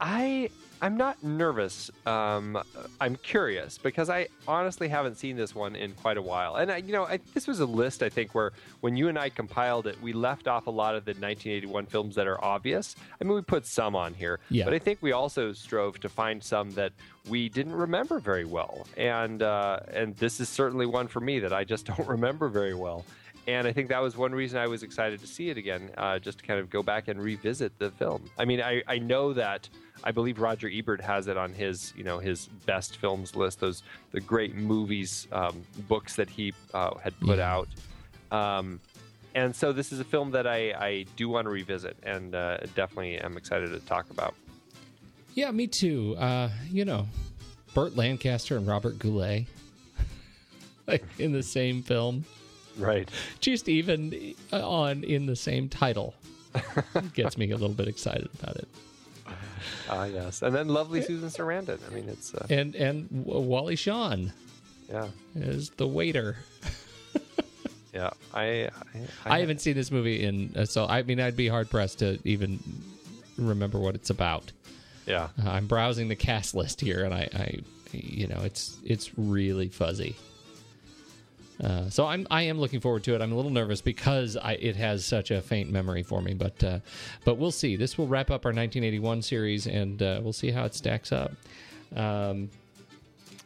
I I'm not nervous. Um, I'm curious because I honestly haven't seen this one in quite a while. And I, you know, I, this was a list I think where when you and I compiled it, we left off a lot of the 1981 films that are obvious. I mean, we put some on here, Yeah. but I think we also strove to find some that we didn't remember very well. And uh, and this is certainly one for me that I just don't remember very well. And I think that was one reason I was excited to see it again, uh, just to kind of go back and revisit the film. I mean, I, I know that I believe Roger Ebert has it on his, you know, his best films list. Those the great movies, um, books that he uh, had put Yeah. out. Um, and so this is a film that I, I do want to revisit, and uh, definitely am excited to talk about. Yeah, me too. Uh, you know, Burt Lancaster and Robert Goulet, like in the same film, Right. just even uh, on in the same title, gets me a little bit excited about it. Ah, yes. And then lovely Susan Sarandon. I mean, it's uh, And and Wally Shawn yeah, is the waiter. yeah. I I, I haven't seen this movie in uh, so I mean I'd be hard pressed to even remember what it's about. yeah. Uh, I'm browsing the cast list here, and I, I you know, it's it's really fuzzy. Uh, so I'm I am looking forward to it. I'm a little nervous because I, it has such a faint memory for me, but uh, but we'll see. This will wrap up our 1981 series, and uh, we'll see how it stacks up. Um,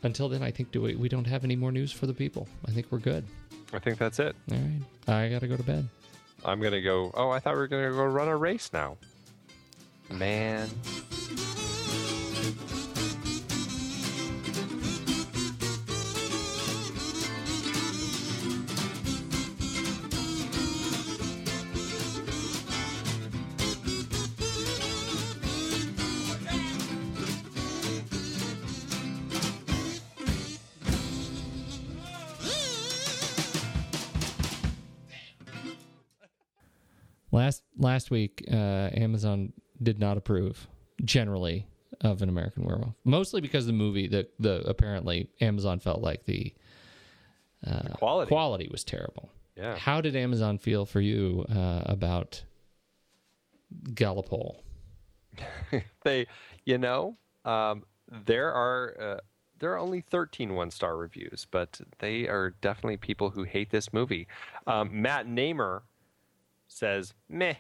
until then, I think do we, we don't have any more news for the people. I think we're good. I think that's it. All right, I gotta go to bed. I'm gonna go. Oh, I thought we were gonna go run a race now. Man. Last week, uh, Amazon did not approve generally of an American Werewolf, mostly because the movie, the the apparently Amazon felt like the Quality. quality was terrible. Yeah. How did Amazon feel for you uh, about Gallipol? they you know um, there are uh, there are only 13 one star reviews but they are definitely people who hate this movie um, matt namer says meh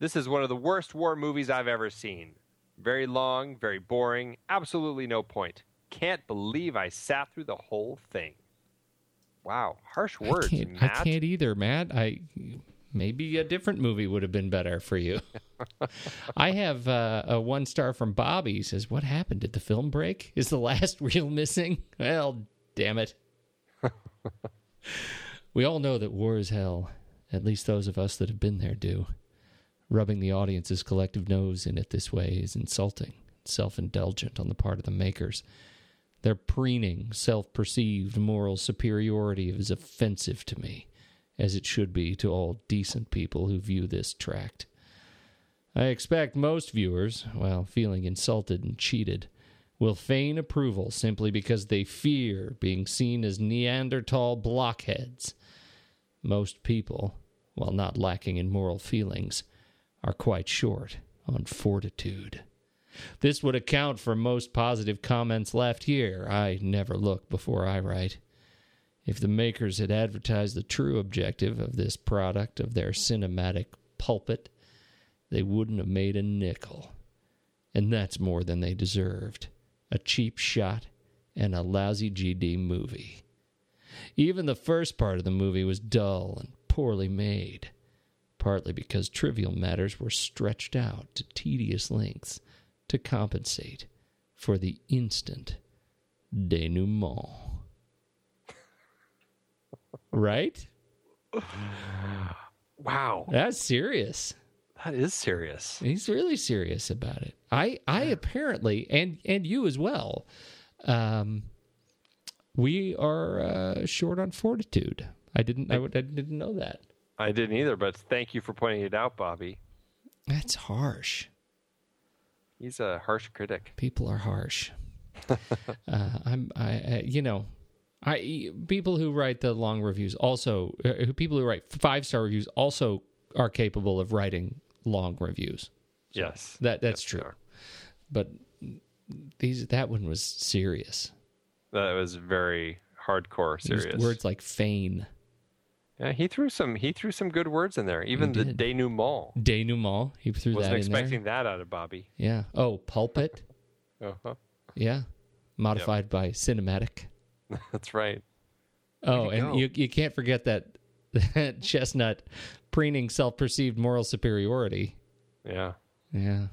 this is one of the worst war movies i've ever seen very long very boring absolutely no point can't believe i sat through the whole thing wow harsh words I can't, matt I can't either, Matt. I maybe a different movie would have been better for you. I have uh, a one star from Bobby. He says, "What happened? Did the film break? Is the last reel missing? Well, damn it." we all know that war is hell. At least those of us that have been there do. Rubbing the audience's collective nose in it this way is insulting, self indulgent on the part of the makers. Their preening, self perceived moral superiority is offensive to me, as it should be to all decent people who view this tract. I expect most viewers, while feeling insulted and cheated, will feign approval simply because they fear being seen as Neanderthal blockheads. Most people, while not lacking in moral feelings, are quite short on fortitude. This would account for most positive comments left here. I never look before I write. If the makers had advertised the true objective of this product of their cinematic pulpit, they wouldn't have made a nickel. And that's more than they deserved a cheap shot and a lousy GD movie. Even the first part of the movie was dull and poorly made, partly because trivial matters were stretched out to tedious lengths to compensate for the instant denouement. right? wow That's serious. that is serious He's really serious about it. I I apparently and and you as well. Um, we are uh, short on fortitude. I didn't I, I didn't know that. I didn't either but thank you for pointing it out bobby That's harsh. he's a harsh critic People are harsh. uh, I'm I, I you know I people who write the long reviews also uh, people who write five star reviews also are capable of writing long reviews. yes That that's Yes, true. But these that one was serious. That was very hardcore serious. words like feign, Yeah, he threw some he threw some good words in there. Even the denouement. denouement. He threw Wasn't that in expecting there. that out of Bobby. Yeah. Oh, pulpit. Uh-huh. Yeah. Modified by cinematic. That's right. Oh, to and go. you you can't forget that that chestnut preening self-perceived moral superiority. Yeah. Yeah.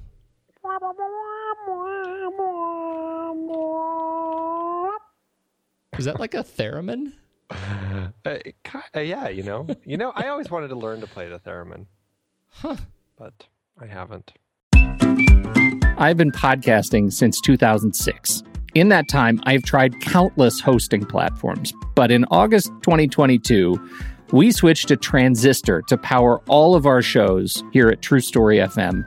Is that like a theremin? Uh, uh, yeah, you know. You know, I always wanted to learn to play the theremin. Huh. But I haven't. I've been podcasting since 2006. In that time, I've tried countless hosting platforms, but in August 2022, we switched to Transistor to power all of our shows here at True Story FM,